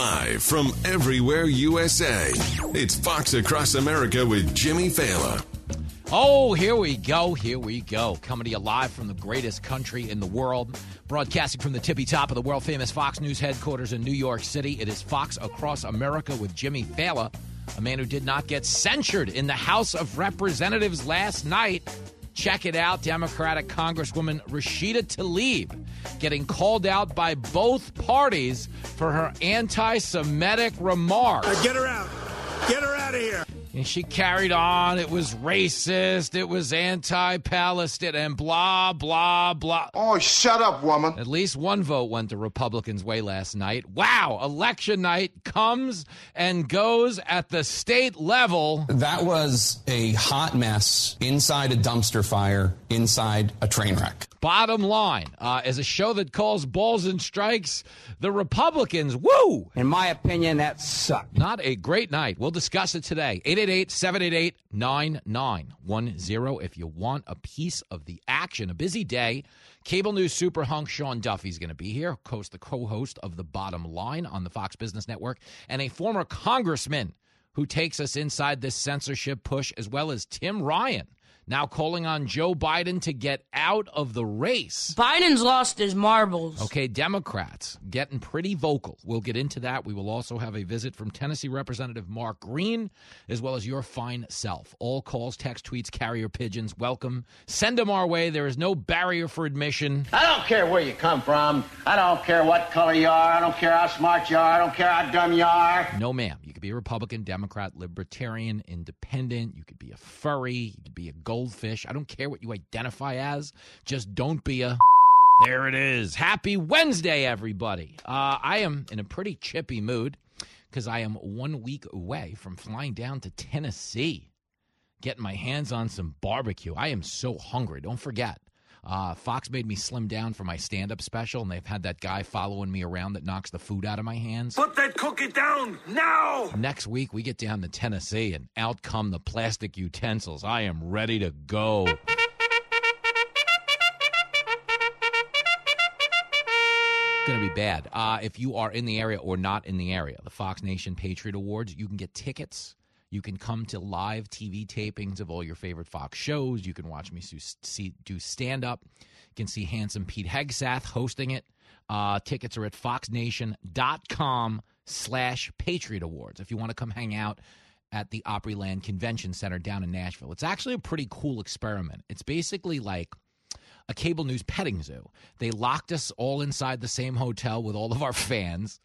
Live from everywhere USA, it's Fox Across America with Jimmy Failla. Oh, here we go. Here we go. Coming to you live from the greatest country in the world. Broadcasting from the tippy top of the world famous Fox News headquarters in New York City. It is Fox Across America with Jimmy Failla, a man who did not get censured in the House of Representatives last night. Check it out. Democratic Congresswoman Rashida Tlaib getting called out by both parties for her anti Semitic remarks. Get her out. Get her out of here. And she carried on. It was racist. It was anti Palestine and blah, blah, blah. Oh, shut up, woman. At least one vote went the Republicans' way last night. Wow. Election night comes and goes at the state level. That was a hot mess inside a dumpster fire, inside a train wreck. Bottom line, uh, as a show that calls balls and strikes, the Republicans, woo! In my opinion, that sucked. Not a great night. We'll discuss it today. 888 788 9910 if you want a piece of the action. A busy day. Cable News super hunk Sean Duffy's going to be here, the co host of The Bottom Line on the Fox Business Network, and a former congressman who takes us inside this censorship push, as well as Tim Ryan now calling on Joe Biden to get out of the race. Biden's lost his marbles. Okay, Democrats getting pretty vocal. We'll get into that. We will also have a visit from Tennessee Representative Mark Green, as well as your fine self. All calls, text, tweets, carrier pigeons, welcome. Send them our way. There is no barrier for admission. I don't care where you come from. I don't care what color you are. I don't care how smart you are. I don't care how dumb you are. No, ma'am. You could be a Republican, Democrat, Libertarian, Independent. You could be a furry. You could be a gold goldfish. I don't care what you identify as. Just don't be a. There it is. Happy Wednesday, everybody. Uh, I am in a pretty chippy mood because I am one week away from flying down to Tennessee, getting my hands on some barbecue. I am so hungry. Don't forget, uh, Fox made me slim down for my stand up special, and they've had that guy following me around that knocks the food out of my hands. Put that cookie down now. Next week, we get down to Tennessee, and out come the plastic utensils. I am ready to go. It's going to be bad. Uh, if you are in the area or not in the area, the Fox Nation Patriot Awards, you can get tickets you can come to live TV tapings of all your favorite Fox shows. You can watch me do stand up. You can see handsome Pete Hegseth hosting it. Uh, tickets are at foxnation.com slash Patriot Awards if you want to come hang out at the Opryland Convention Center down in Nashville. It's actually a pretty cool experiment. It's basically like – a cable news petting zoo. They locked us all inside the same hotel with all of our fans,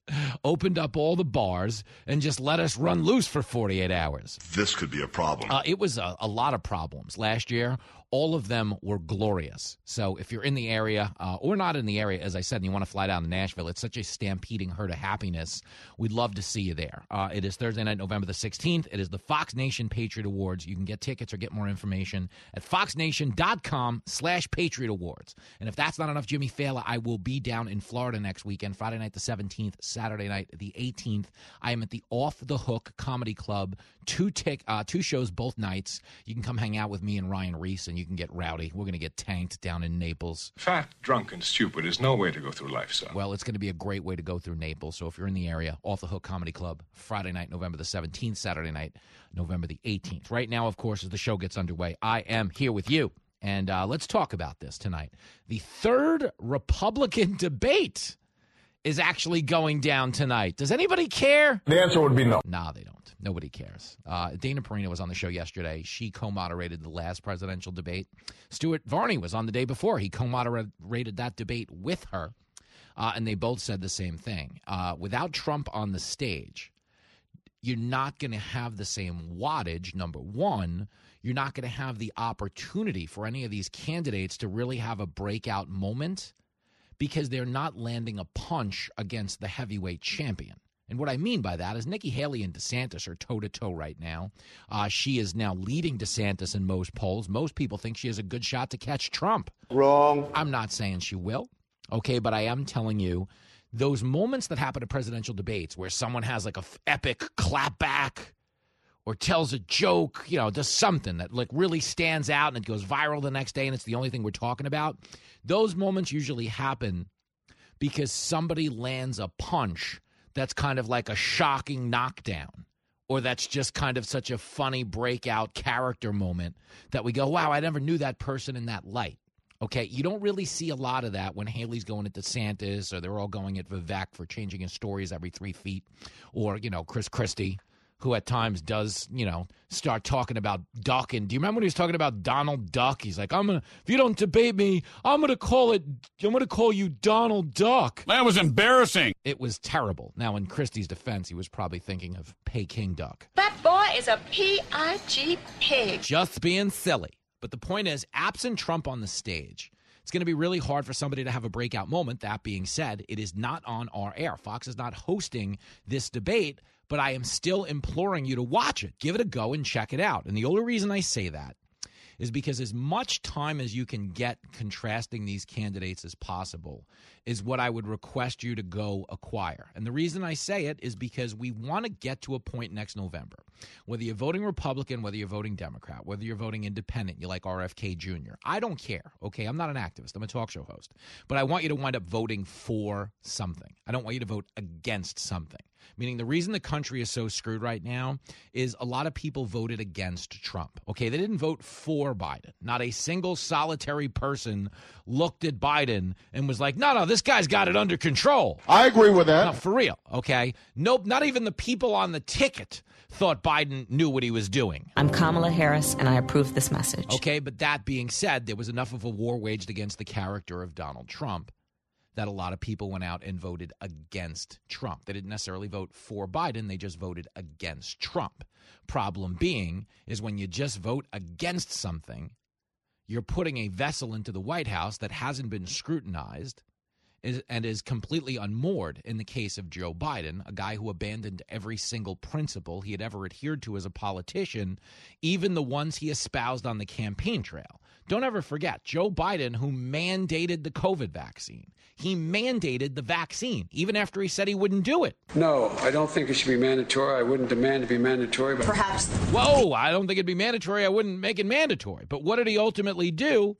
opened up all the bars, and just let us run loose for 48 hours. This could be a problem. Uh, it was a, a, lot of problems. Last year, all of them were glorious. So if you're in the area uh, or not in the area, as I said, and you want to fly down to Nashville, it's such a stampeding herd of happiness. We'd love to see you there. Uh, it is Thursday night, November the 16th. It is the Fox Nation Patriot Awards. You can get tickets or get more information at foxnation.com slash Patriot Awards. And if that's not enough, Jimmy Failla, I will be down in Florida next weekend, Friday night the 17th, Saturday night the 18th. I am at the Off the Hook Comedy Club. Two, tick, uh, two shows both nights. You can come hang out with me and Ryan Reese, and you you can get rowdy. We're going to get tanked down in Naples. Fat, drunk, and stupid is no way to go through life, son. Well, it's going to be a great way to go through Naples. So if you're in the area, Off the Hook Comedy Club, Friday night, November the 17th, Saturday night, November the 18th. Right now, of course, as the show gets underway, I am here with you. And uh, let's talk about this tonight. The third Republican debate is actually going down tonight. Does anybody care? The answer would be no. Nah, they don't. Nobody cares. Uh, Dana Perino was on the show yesterday. She co moderated the last presidential debate. Stuart Varney was on the day before. He co moderated that debate with her. Uh, and they both said the same thing. Uh, without Trump on the stage, you're not going to have the same wattage, number one. You're not going to have the opportunity for any of these candidates to really have a breakout moment because they're not landing a punch against the heavyweight champion. And what I mean by that is Nikki Haley and DeSantis are toe to toe right now. Uh, she is now leading DeSantis in most polls. Most people think she has a good shot to catch Trump. Wrong. I'm not saying she will, okay, but I am telling you those moments that happen at presidential debates where someone has like a f- epic clapback or tells a joke, you know, does something that like really stands out and it goes viral the next day and it's the only thing we're talking about. Those moments usually happen because somebody lands a punch that's kind of like a shocking knockdown or that's just kind of such a funny breakout character moment that we go, wow, I never knew that person in that light. Okay, you don't really see a lot of that when Haley's going at DeSantis or they're all going at Vivek for changing his stories every three feet, or you know Chris Christie, who at times does you know start talking about Duck. And do you remember when he was talking about Donald Duck? He's like, I'm gonna if you don't debate me, I'm gonna call it. I'm gonna call you Donald Duck. That was embarrassing. It was terrible. Now, in Christie's defense, he was probably thinking of Peking Duck. That boy is a P-I-G pig. Just being silly. But the point is, absent Trump on the stage, it's going to be really hard for somebody to have a breakout moment. That being said, it is not on our air. Fox is not hosting this debate, but I am still imploring you to watch it. Give it a go and check it out. And the only reason I say that is because as much time as you can get contrasting these candidates as possible is what I would request you to go acquire. And the reason I say it is because we want to get to a point next November. Whether you're voting Republican, whether you're voting Democrat, whether you're voting independent, you like RFK Jr., I don't care. Okay. I'm not an activist, I'm a talk show host. But I want you to wind up voting for something. I don't want you to vote against something. Meaning the reason the country is so screwed right now is a lot of people voted against Trump. Okay, they didn't vote for Biden. Not a single solitary person looked at Biden and was like, "No, no, this guy's got it under control." I agree with that. No, for real. Okay, nope. Not even the people on the ticket thought Biden knew what he was doing. I'm Kamala Harris, and I approve this message. Okay, but that being said, there was enough of a war waged against the character of Donald Trump that a lot of people went out and voted against Trump. They didn't necessarily vote for Biden, they just voted against Trump. Problem being is when you just vote against something, you're putting a vessel into the White House that hasn't been scrutinized is, and is completely unmoored in the case of Joe Biden, a guy who abandoned every single principle he had ever adhered to as a politician, even the ones he espoused on the campaign trail. Don't ever forget Joe Biden, who mandated the COVID vaccine. He mandated the vaccine, even after he said he wouldn't do it. No, I don't think it should be mandatory. I wouldn't demand to be mandatory. But Perhaps. Whoa, I don't think it'd be mandatory. I wouldn't make it mandatory. But what did he ultimately do?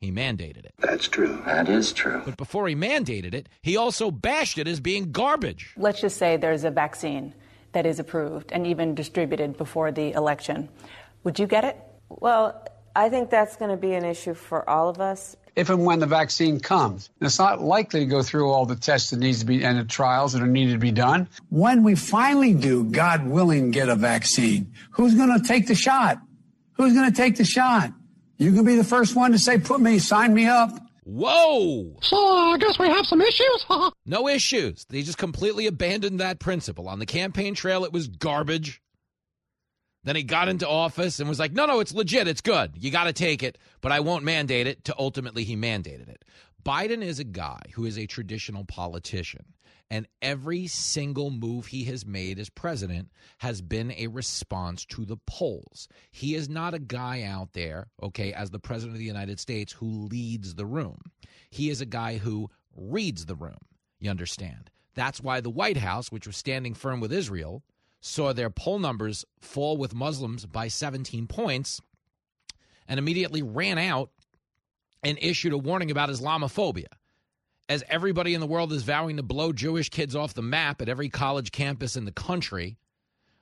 He mandated it. That's true. That is true. But before he mandated it, he also bashed it as being garbage. Let's just say there's a vaccine that is approved and even distributed before the election. Would you get it? Well, I think that's going to be an issue for all of us. if and when the vaccine comes, it's not likely to go through all the tests that needs to be and the trials that are needed to be done. When we finally do, God willing, get a vaccine, who's going to take the shot? Who's going to take the shot? You can be the first one to say, "Put me, sign me up." Whoa! So I guess we have some issues. no issues. They just completely abandoned that principle. On the campaign trail, it was garbage. Then he got into office and was like, no, no, it's legit. It's good. You got to take it, but I won't mandate it. To ultimately, he mandated it. Biden is a guy who is a traditional politician. And every single move he has made as president has been a response to the polls. He is not a guy out there, okay, as the president of the United States who leads the room. He is a guy who reads the room. You understand? That's why the White House, which was standing firm with Israel, saw their poll numbers fall with Muslims by 17 points and immediately ran out and issued a warning about Islamophobia. As everybody in the world is vowing to blow Jewish kids off the map at every college campus in the country,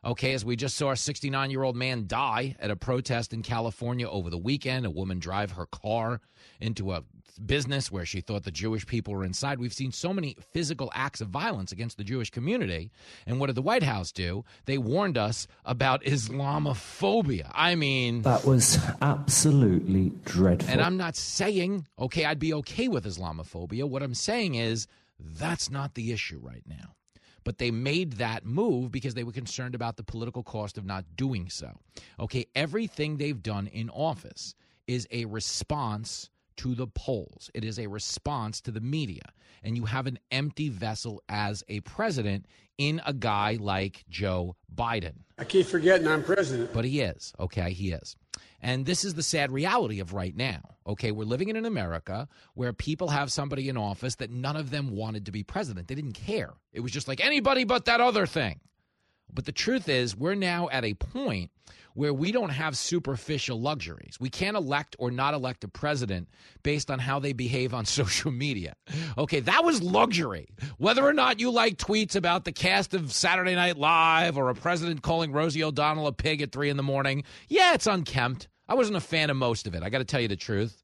okay, as we just saw a 69 year old man die at a protest in California over the weekend, a woman drive her car into a business where she thought the Jewish people were inside. We've seen so many physical acts of violence against the Jewish community. And what did the White House do? They warned us about Islamophobia. I mean, that was absolutely dreadful. And I'm not saying, okay, I'd be okay with Islamophobia. What I'm saying is that's not the issue right now. But they made that move because they were concerned about the political cost of not doing so. Okay, everything they've done in office is a response to the polls. It is a response to the media. And you have an empty vessel as a president in a guy like Joe Biden. I keep forgetting I'm president. But he is. Okay, he is. And this is the sad reality of right now. Okay, we're living in an America where people have somebody in office that none of them wanted to be president. They didn't care. It was just like anybody but that other thing. But the truth is, we're now at a point where we don't have superficial luxuries. We can't elect or not elect a president based on how they behave on social media. Okay, that was luxury. Whether or not you like tweets about the cast of Saturday Night Live or a president calling Rosie O'Donnell a pig at three in the morning, yeah, it's unkempt. I wasn't a fan of most of it. I got to tell you the truth.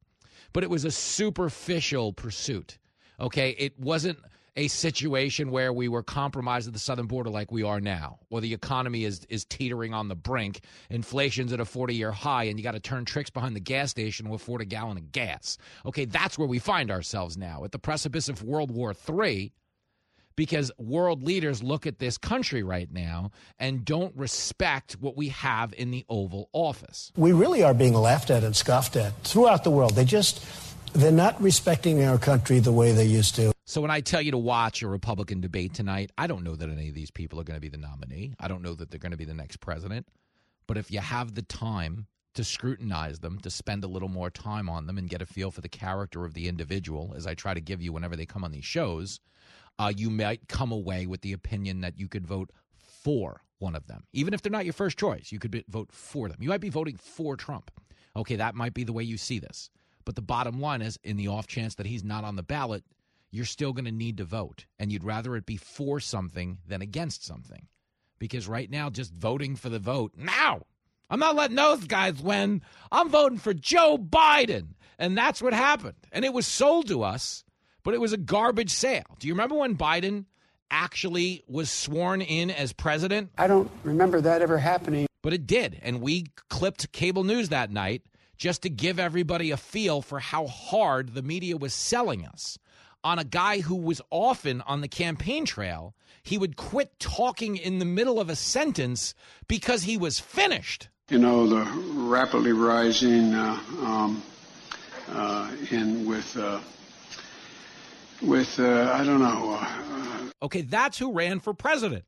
But it was a superficial pursuit. Okay, it wasn't a situation where we were compromised at the southern border like we are now, or the economy is is teetering on the brink, inflation's at a 40 year high, and you got to turn tricks behind the gas station to afford a gallon of gas. Okay, that's where we find ourselves now at the precipice of World War III. Because world leaders look at this country right now and don't respect what we have in the Oval Office. We really are being laughed at and scoffed at throughout the world. They just, they're not respecting our country the way they used to. So when I tell you to watch a Republican debate tonight, I don't know that any of these people are going to be the nominee. I don't know that they're going to be the next president. But if you have the time to scrutinize them, to spend a little more time on them and get a feel for the character of the individual, as I try to give you whenever they come on these shows, uh, you might come away with the opinion that you could vote for one of them. Even if they're not your first choice, you could be, vote for them. You might be voting for Trump. Okay, that might be the way you see this. But the bottom line is, in the off chance that he's not on the ballot, you're still going to need to vote. And you'd rather it be for something than against something. Because right now, just voting for the vote, now, I'm not letting those guys win. I'm voting for Joe Biden. And that's what happened. And it was sold to us, but it was a garbage sale. Do you remember when Biden actually was sworn in as president? I don't remember that ever happening. But it did. And we clipped cable news that night just to give everybody a feel for how hard the media was selling us on a guy who was often on the campaign trail. He would quit talking in the middle of a sentence because he was finished. You know, the rapidly rising uh, um, uh, in with. Uh, with uh, I don't know. Uh, okay, that's who ran for president,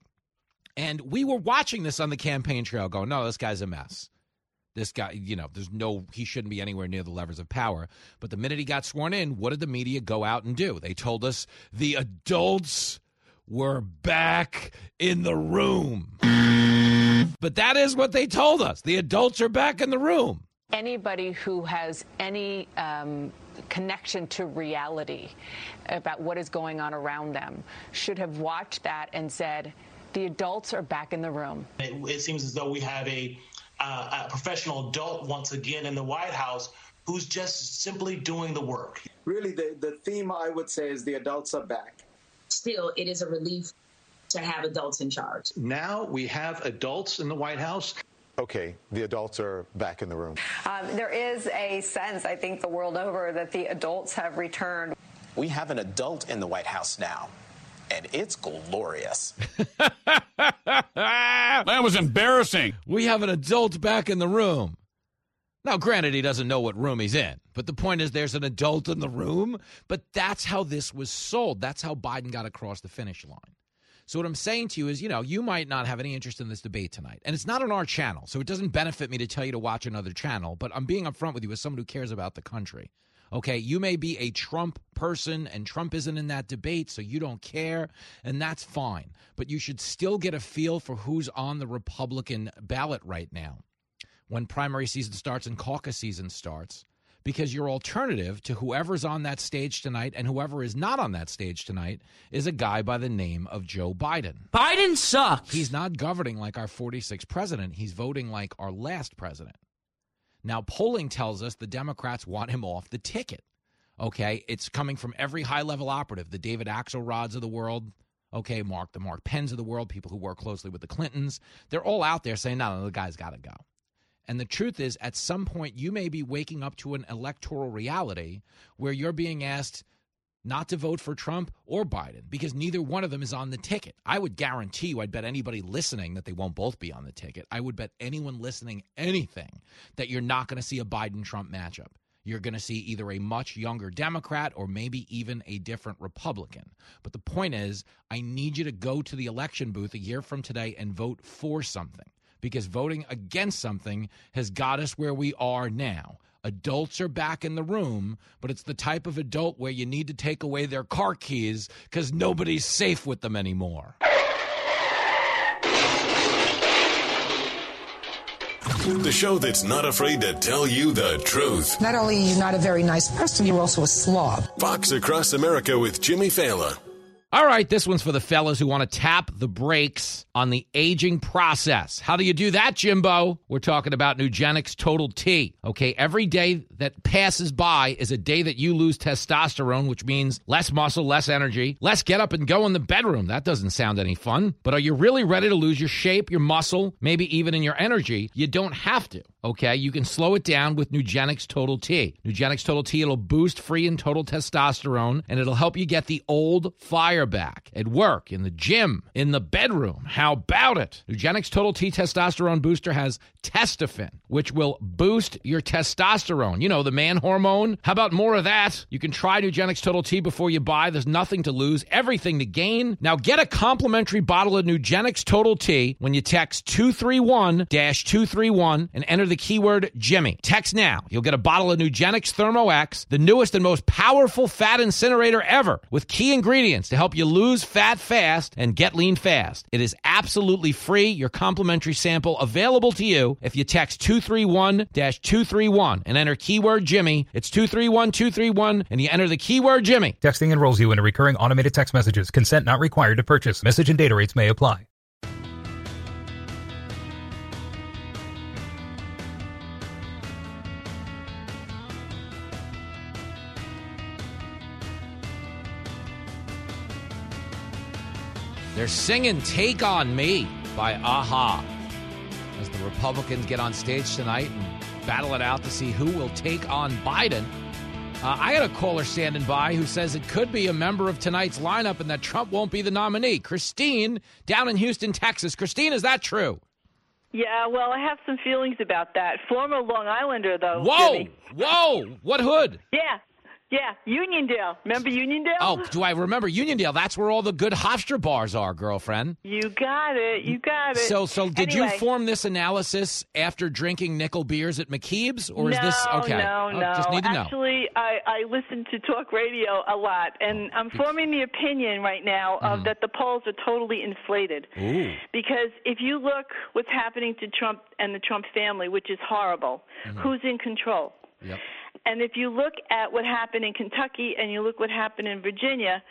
and we were watching this on the campaign trail, going, "No, this guy's a mess. This guy, you know, there's no, he shouldn't be anywhere near the levers of power." But the minute he got sworn in, what did the media go out and do? They told us the adults were back in the room. But that is what they told us. The adults are back in the room. Anybody who has any um, connection to reality about what is going on around them should have watched that and said, the adults are back in the room. It, it seems as though we have a, uh, a professional adult once again in the White House who's just simply doing the work. Really, the, the theme I would say is the adults are back. Still, it is a relief to have adults in charge. Now we have adults in the White House. Okay, the adults are back in the room. Um, there is a sense, I think, the world over that the adults have returned. We have an adult in the White House now, and it's glorious. that was embarrassing. We have an adult back in the room. Now, granted, he doesn't know what room he's in, but the point is there's an adult in the room. But that's how this was sold. That's how Biden got across the finish line. So what I'm saying to you is, you know, you might not have any interest in this debate tonight, and it's not on our channel, so it doesn't benefit me to tell you to watch another channel. But I'm being upfront with you as someone who cares about the country. Okay, you may be a Trump person, and Trump isn't in that debate, so you don't care, and that's fine. But you should still get a feel for who's on the Republican ballot right now when primary season starts and caucus season starts because your alternative to whoever's on that stage tonight and whoever is not on that stage tonight is a guy by the name of Joe Biden. Biden sucks. He's not governing like our 46th president, he's voting like our last president. Now, polling tells us the Democrats want him off the ticket. Okay, it's coming from every high level operative, the David Axelrods of the world, okay, Mark, the Mark Penns of the world, people who work closely with the Clintons. They're all out there saying, no, no, the guy's got to go. And the truth is, at some point, you may be waking up to an electoral reality where you're being asked not to vote for Trump or Biden because neither one of them is on the ticket. I would guarantee you, I'd bet anybody listening that they won't both be on the ticket. I would bet anyone listening anything that you're not going to see a Biden Trump matchup. you're going to see either a much younger Democrat or maybe even a different Republican. But the point is, I need you to go to the election booth a year from today and vote for something because voting against something has got us where we are now. Adults are back in the room, but it's the type of adult where you need to take away their car keys because nobody's safe with them anymore. The show that's not afraid to tell you the truth. Not only are you not a very nice person, you're also a slob. Fox Across America with Jimmy Failla. All right, this one's for the fellas who want to tap the brakes on the aging process. How do you do that, Jimbo? We're talking about Nugenix Total T. Okay, every day that passes by is a day that you lose testosterone, which means less muscle, less energy, less get up and go in the bedroom. That doesn't sound any fun. But are you really ready to lose your shape, your muscle, maybe even in your energy? You don't have to. Okay, you can slow it down with Nugenix Total T. Nugenix Total T, it'll boost free and total testosterone and it'll help you get the old fire back at work, in the gym, in the bedroom. How about it? Nugenix Total T Testosterone Booster has Testofen, which will boost your testosterone. You know, the man hormone. How about more of that? You can try Nugenix Total T before you buy. There's nothing to lose, everything to gain. Now get a complimentary bottle of Nugenix Total T when you text 231 231 and enter the keyword Jimmy. Text now. You'll get a bottle of Nugenix Thermo X, the newest and most powerful fat incinerator ever, with key ingredients to help you lose fat fast and get lean fast. It is absolutely free. Your complimentary sample available to you if you text 231 231 and enter keyword Jimmy. It's 231 231 and you enter the keyword Jimmy. Texting enrolls you in a recurring automated text messages. Consent not required to purchase. Message and data rates may apply. They're singing Take On Me by a-ha as the Republicans get on stage tonight and battle it out to see who will take on Biden. Uh, I had a caller standing by who says it could be a member of tonight's lineup and that Trump won't be the nominee. Christine, down in Houston, Texas. Christine, is that true? Yeah, well, I have some feelings about that. Former Long Islander, though. Whoa! Jimmy. Whoa! What hood? Yeah, yeah, Uniondale. Remember Uniondale? Oh, do I remember Uniondale? That's where all the good Hofstra bars are, girlfriend. You got it. You got it. So, so did Anyway. you form this analysis after drinking nickel beers at McKeeb's, or is this okay? No, Oh, no. Just need to know. Actually, I, I listen to talk radio a lot, and I'm forming the opinion right now of Mhm. that the polls are totally inflated. Ooh. Because if you look what's happening to Trump and the Trump family, which is horrible, Mm-hmm. who's in control? Yep. And if you look at what happened in Kentucky and you look what happened in Virginia,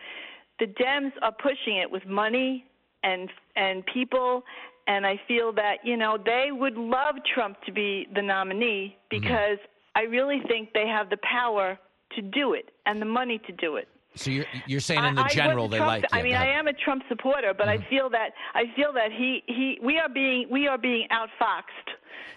the Dems are pushing it with money and and people and I feel that, you know, they would love Trump to be the nominee because I really think they have the power to do it and the money to do it. So you're you're saying in the I- I general wasn't they Trump- like. I mean, I. Mm-hmm. am a Trump supporter, but I feel that I feel that he he we are being we are being outfoxed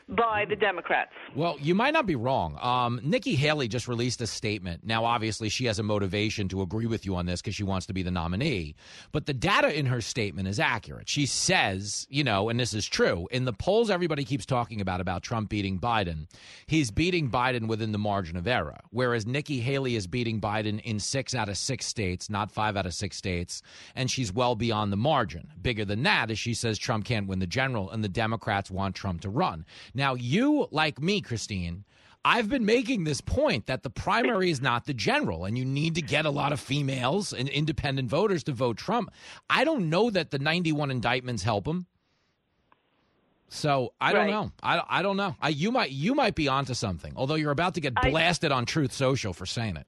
by the Democrats. Well, you might not be wrong. Um, Nikki Haley just released a statement. Now, obviously, she has a motivation to agree with you on this because she wants to be the nominee. But the data in her statement is accurate. She says, you know, and this is true, in the polls everybody keeps talking about about Trump beating Biden, he's beating Biden within the margin of error. Whereas Nikki Haley is beating Biden in six out of six states, not five out of six states, and she's well beyond the margin. Bigger than that is she says Trump can't win the general, and the Democrats want Trump to run. Now, you, like me, Christine, I've been making this point that the primary is not the general, and you need to get a lot of females and independent voters to vote Trump. I don't know that the 91 indictments help him. So I don't know. I, I don't know. I, you might you might be onto something. Although you're about to get I- blasted on Truth Social for saying it.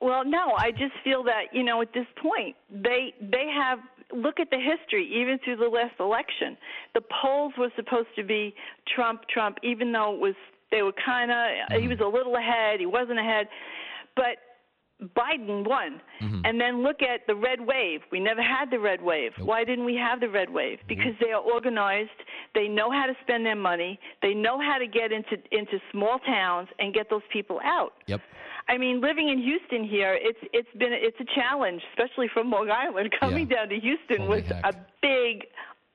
Well, no, I just feel that you know at this point they they have look at the history even through the last election. The polls were supposed to be Trump, Trump, even though it was they were kind of he was a mm-hmm. little ahead, he wasn't ahead, but Biden won. Mm-hmm. And then look at the red wave. We never had the red wave. Why didn't we have the red wave? Mm-hmm. Because they are organized. They know how to spend their money. They know how to get into into small towns and get those people out. Yep. I mean, living in Houston here, it's it's been it's a challenge, especially from Long Island. Coming down to Houston was a big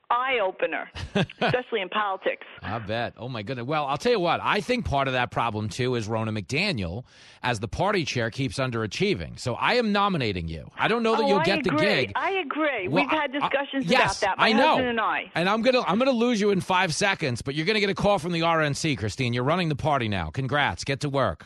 eye opener, especially in politics. I bet. Oh my goodness. Well, I'll tell you what. I think part of that problem too is Ronna McDaniel, as the party chair, keeps underachieving. So I am nominating you. I don't know that oh, you'll I get agree. the gig. I agree. Well, We've had I- I- discussions yes, about that. My I know. and I. And I'm gonna I'm gonna lose you in five seconds, but you're gonna get a call from the RNC, Christine. You're running the party now. Congrats. Get to work.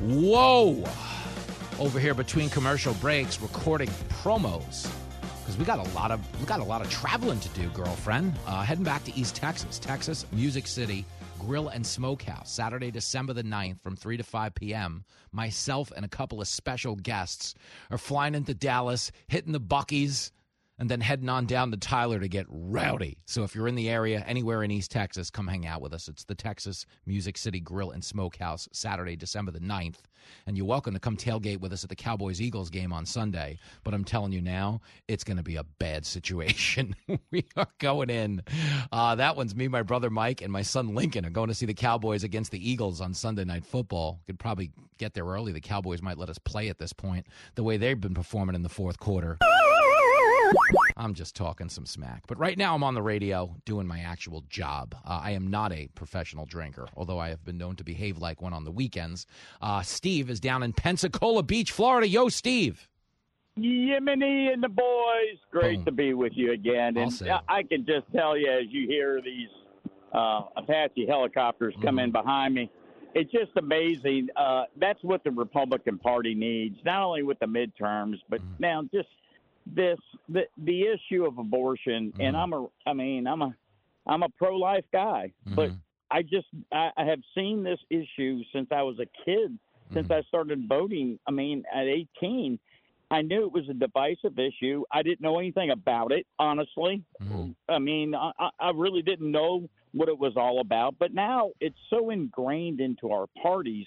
Whoa! Over here between commercial breaks, recording promos because we got a lot of we got a lot of traveling to do, girlfriend. Uh, heading back to East Texas, Texas Music City Grill and Smokehouse, Saturday, December the 9th from 3 to 5 p.m. Myself and a couple of special guests are flying into Dallas, hitting the Buc-ee's, and then heading on down to Tyler to get rowdy. So if you're in the area, anywhere in East Texas, come hang out with us. It's the Texas Music City Grill and Smokehouse, Saturday, December the 9th. And you're welcome to come tailgate with us at the Cowboys Eagles game on Sunday. But I'm telling you now, it's going to be a bad situation. we are going in. Uh, that one's me, my brother Mike, and my son Lincoln are going to see the Cowboys against the Eagles on Sunday Night Football. Could probably get there early. The Cowboys might let us play at this point, the way they've been performing in the fourth quarter. I'm just talking some smack. But right now, I'm on the radio doing my actual job. Uh, I am not a professional drinker, although I have been known to behave like one on the weekends. Uh, Steve is down in Pensacola Beach, Florida. Yo, Steve. Yemeni and the boys, great to be with you again. And. I I can just tell you as you hear these uh, Apache helicopters come in behind me, it's just amazing. Uh, that's what the Republican Party needs, not only with the midterms, but now just this the the issue of abortion. And mm-hmm. I'm a, I mean, I'm a, I'm a pro life guy, but mm-hmm. I just I, I have seen this issue since I was a kid, since I mm-hmm. started voting. I mean, at 18, I knew it was a divisive issue. I didn't know anything about it, honestly. I mean, I- I really didn't know what it was all about. But now it's so ingrained into our parties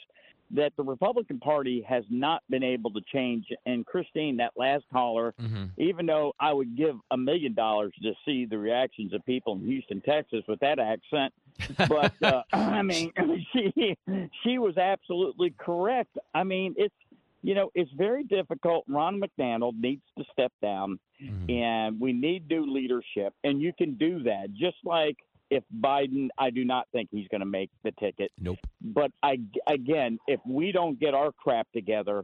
that the Republican Party has not been able to change. And Christine, that last caller, even though I would give a million dollars to see the reactions of people in Houston, Texas, with that accent, but uh, I mean, she she was absolutely correct. I mean, it's you know, it's very difficult. Ron McDonald needs to step down, and we need new leadership, and you can do that. Just like if Biden, I do not think he's going to make the ticket. Nope. But I again, if we don't get our crap together,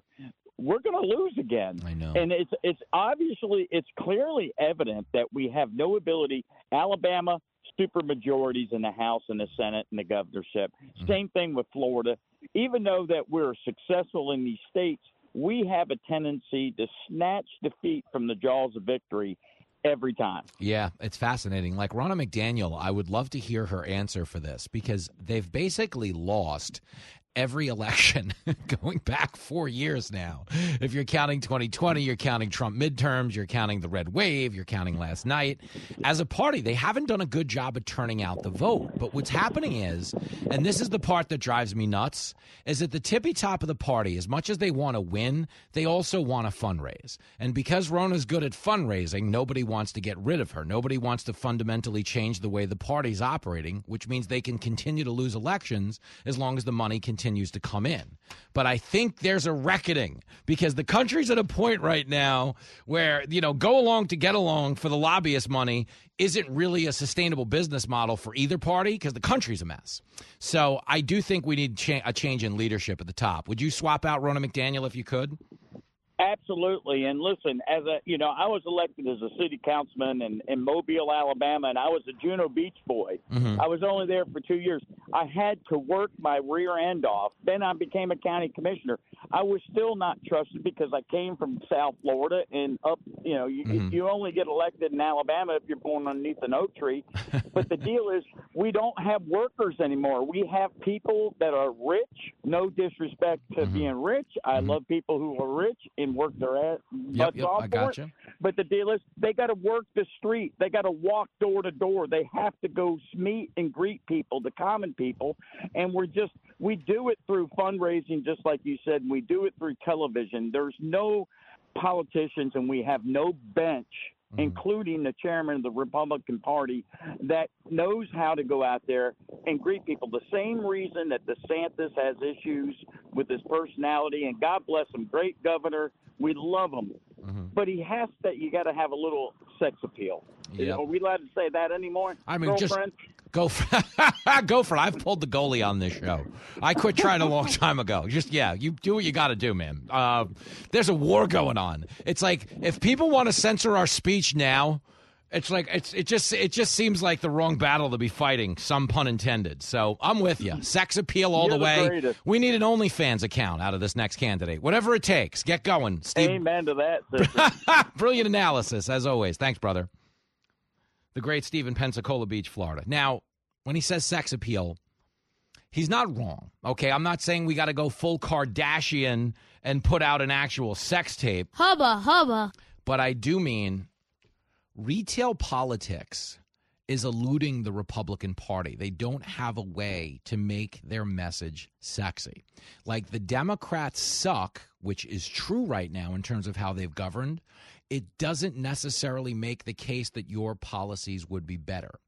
we're going to lose again. I know. And it's it's obviously it's clearly evident that we have no ability. Alabama super majorities in the House and the Senate and the governorship. Mm-hmm. Same thing with Florida. Even though that we're successful in these states, we have a tendency to snatch defeat from the jaws of victory every time. Yeah, it's fascinating. Like Ronna McDaniel, I would love to hear her answer for this because they've basically lost every election going back four years now. If you're counting 2020, you're counting Trump midterms, you're counting the red wave, you're counting last night. As a party, they haven't done a good job of turning out the vote. But what's happening is, and this is the part that drives me nuts, is that the tippy top of the party, as much as they want to win, they also want to fundraise. And because Ronna's good at fundraising, nobody wants to get rid of her. Nobody wants to fundamentally change the way the party's operating, which means they can continue to lose elections as long as the money continues to come in. But I think there's a reckoning because the country's at a point right now where, you know, go along to get along for the lobbyist money isn't really a sustainable business model for either party because the country's a mess. So I do think we need cha- a change in leadership at the top. Would you swap out Ronna McDaniel if you could? Absolutely. And listen, as a you know, I was elected as a city councilman in, in Mobile, Alabama, and I was a Juno Beach boy. Mhm. I was only there for two years. I had to work my rear end off. Then I became a county commissioner. I was still not trusted because I came from South Florida and up. You know, you, Mhm. you only get elected in Alabama if you're born underneath an oak tree. but the deal is, we don't have workers anymore. We have people that are rich. No disrespect to Mm-hmm. being rich. I love people who are rich and work their ass Yep, butts yep, off I for gotcha. it. But the deal is, they got to work the street. They got to walk door to door. They have to go meet and greet people, the common people. And we're just, we do it through fundraising, just like you said. And we do it through television. There's no politicians, and we have no bench. Mm-hmm. Including the chairman of the Republican Party, that knows how to go out there and greet people. The same reason that DeSantis has issues with his personality, and God bless him, great governor, we love him mm-hmm. but he has to. You got to have a little sex appeal. Yep. Are we allowed to say that anymore? I mean, just? Go for go for it. I've pulled the goalie on this show. I quit trying a long time ago. Just yeah, you do what you got to do, man. Uh, there's a war going on. It's like if people want to censor our speech now. It's like it's it just it just seems like the wrong battle to be fighting. Some pun intended. So I'm with you. Sex appeal all You're the way. greatest. we need an OnlyFans account out of this next candidate. Whatever it takes. Get going, Steve. Amen to that. Brilliant analysis, as always. Thanks, brother. The great Steve in Pensacola Beach, Florida. Now, when he says sex appeal, he's not wrong. Okay, I'm not saying we got to go full Kardashian and put out an actual sex tape, Hubba, hubba. but I do mean retail politics is eluding the Republican Party. They don't have a way to make their message sexy. Like the Democrats suck, which is true right now in terms of how they've governed, it doesn't necessarily make the case that your policies would be better.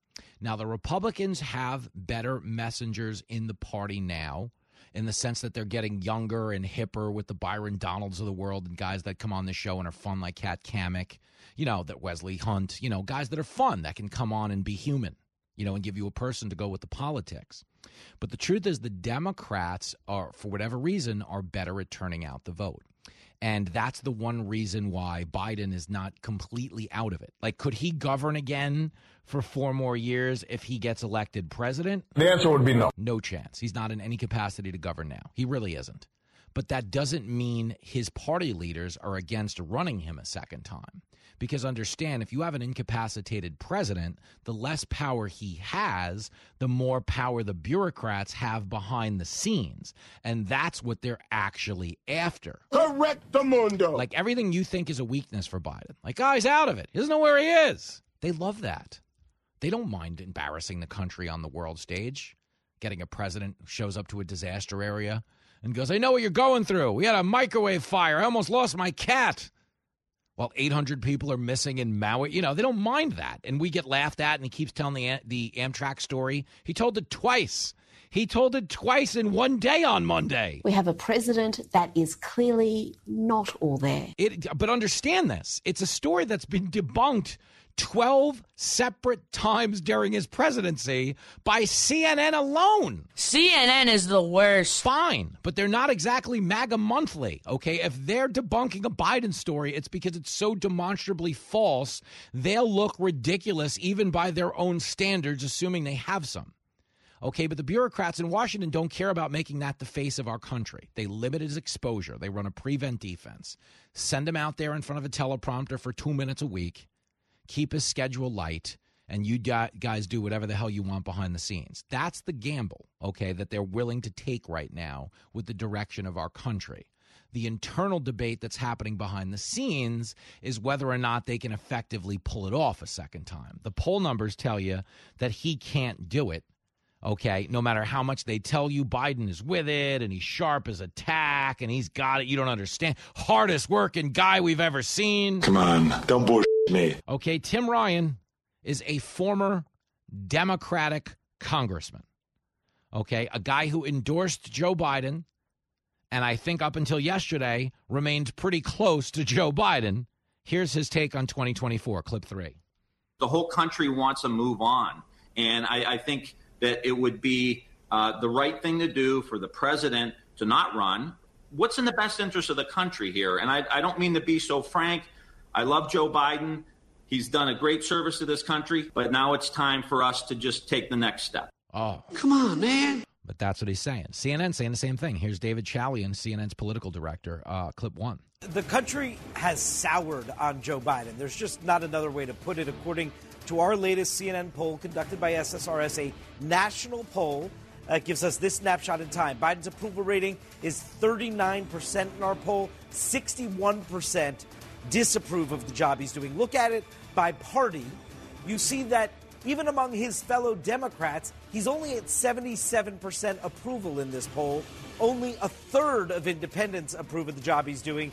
Now, the Republicans have better messengers in the party now in the sense that they're getting younger and hipper with the Byron Donalds of the world and guys that come on the show and are fun like Kat Cammack, you know, that Wesley Hunt, you know, guys that are fun that can come on and be human, you know, and give you a person to go with the politics. But the truth is the Democrats are for whatever reason are better at turning out the vote. And that's the one reason why Biden is not completely out of it. Like, could he govern again for four more years if he gets elected president? The answer would be no. No chance. He's not in any capacity to govern now. He really isn't. But that doesn't mean his party leaders are against running him a second time. Because understand, if you have an incapacitated president, the less power he has, the more power the bureaucrats have behind the scenes. And that's what they're actually after. Correct the mundo. Like everything you think is a weakness for Biden. Like, oh, he's out of it. He doesn't know where he is. They love that. They don't mind embarrassing the country on the world stage. Getting a president who shows up to a disaster area and goes, I know what you're going through. We had a microwave fire. I almost lost my cat. While 800 people are missing in Maui, you know, they don't mind that. And we get laughed at, and he keeps telling the, the Amtrak story. He told it twice. He told it twice in one day on Monday. We have a president that is clearly not all there. It, but understand this it's a story that's been debunked 12 separate times during his presidency by CNN alone. CNN is the worst. Fine, but they're not exactly MAGA monthly, okay? If they're debunking a Biden story, it's because it's so demonstrably false, they'll look ridiculous even by their own standards, assuming they have some. Okay, but the bureaucrats in Washington don't care about making that the face of our country. They limit his exposure. They run a prevent defense. Send him out there in front of a teleprompter for two minutes a week. Keep his schedule light, and you guys do whatever the hell you want behind the scenes. That's the gamble, okay, that they're willing to take right now with the direction of our country. The internal debate that's happening behind the scenes is whether or not they can effectively pull it off a second time. The poll numbers tell you that he can't do it okay no matter how much they tell you biden is with it and he's sharp as a tack and he's got it you don't understand hardest working guy we've ever seen Come on, don't bullshit me. okay tim ryan is a former democratic congressman okay a guy who endorsed joe biden and i think up until yesterday remained pretty close to joe biden here's his take on 2024 clip three the whole country wants to move on. And I, I think that it would be uh, the right thing to do for the president to not run. What's in the best interest of the country here? And I, I don't mean to be so frank. I love Joe Biden. He's done a great service to this country, but now it's time for us to just take the next step. Oh, come on, man. But that's what he's saying. CNN saying the same thing. Here's David Chalian, CNN's political director. Uh, clip one. The country has soured on Joe Biden. There's just not another way to put it. According to our latest CNN poll conducted by SSRS, a national poll uh, gives us this snapshot in time. Biden's approval rating is 39% in our poll, 61% disapprove of the job he's doing. Look at it by party. You see that even among his fellow Democrats, he's only at 77% approval in this poll. Only a third of independents approve of the job he's doing.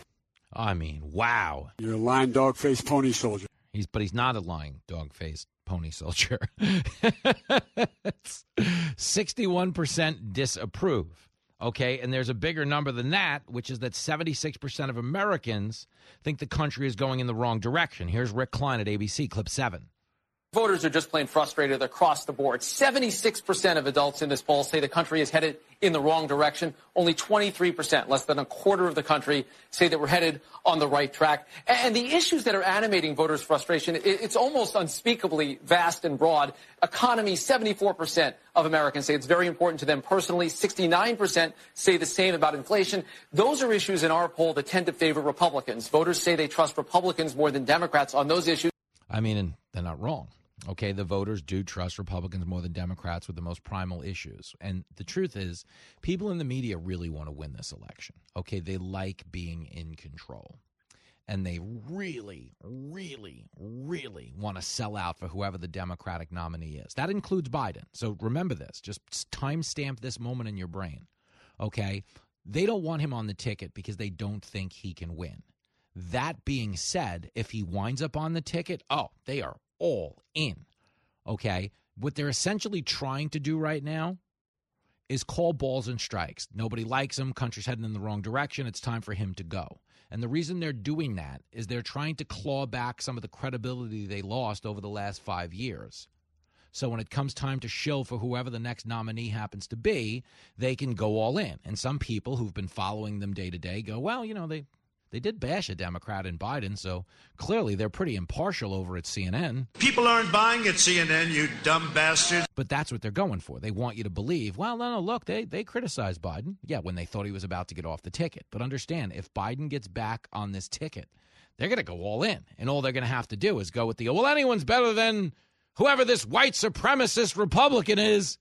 I mean, wow. You're a lying dog faced pony soldier. He's but he's not a lying dog faced pony soldier. Sixty-one percent disapprove. Okay, and there's a bigger number than that, which is that 76% of Americans think the country is going in the wrong direction. Here's Rick Klein at ABC, clip seven. Voters are just plain frustrated across the board. 76% of adults in this poll say the country is headed in the wrong direction. Only 23%, less than a quarter of the country, say that we're headed on the right track. And the issues that are animating voters' frustration, it's almost unspeakably vast and broad. Economy, 74% of Americans say it's very important to them personally. 69% say the same about inflation. Those are issues in our poll that tend to favor Republicans. Voters say they trust Republicans more than Democrats on those issues. I mean, they're not wrong. Okay, the voters do trust Republicans more than Democrats with the most primal issues. And the truth is, people in the media really want to win this election. Okay, they like being in control. And they really, really, really want to sell out for whoever the Democratic nominee is. That includes Biden. So remember this. Just timestamp this moment in your brain. Okay? They don't want him on the ticket because they don't think he can win. That being said, if he winds up on the ticket, oh, they are all in. Okay. What they're essentially trying to do right now is call balls and strikes. Nobody likes him. Country's heading in the wrong direction. It's time for him to go. And the reason they're doing that is they're trying to claw back some of the credibility they lost over the last five years. So when it comes time to shill for whoever the next nominee happens to be, they can go all in. And some people who've been following them day to day go, well, you know, they they did bash a Democrat in Biden, so clearly they're pretty impartial over at CNN. People aren't buying at CNN, you dumb bastards. But that's what they're going for. They want you to believe, well, no, no, look, they, they criticized Biden. Yeah, when they thought he was about to get off the ticket. But understand, if Biden gets back on this ticket, they're going to go all in. And all they're going to have to do is go with the, well, anyone's better than whoever this white supremacist Republican is.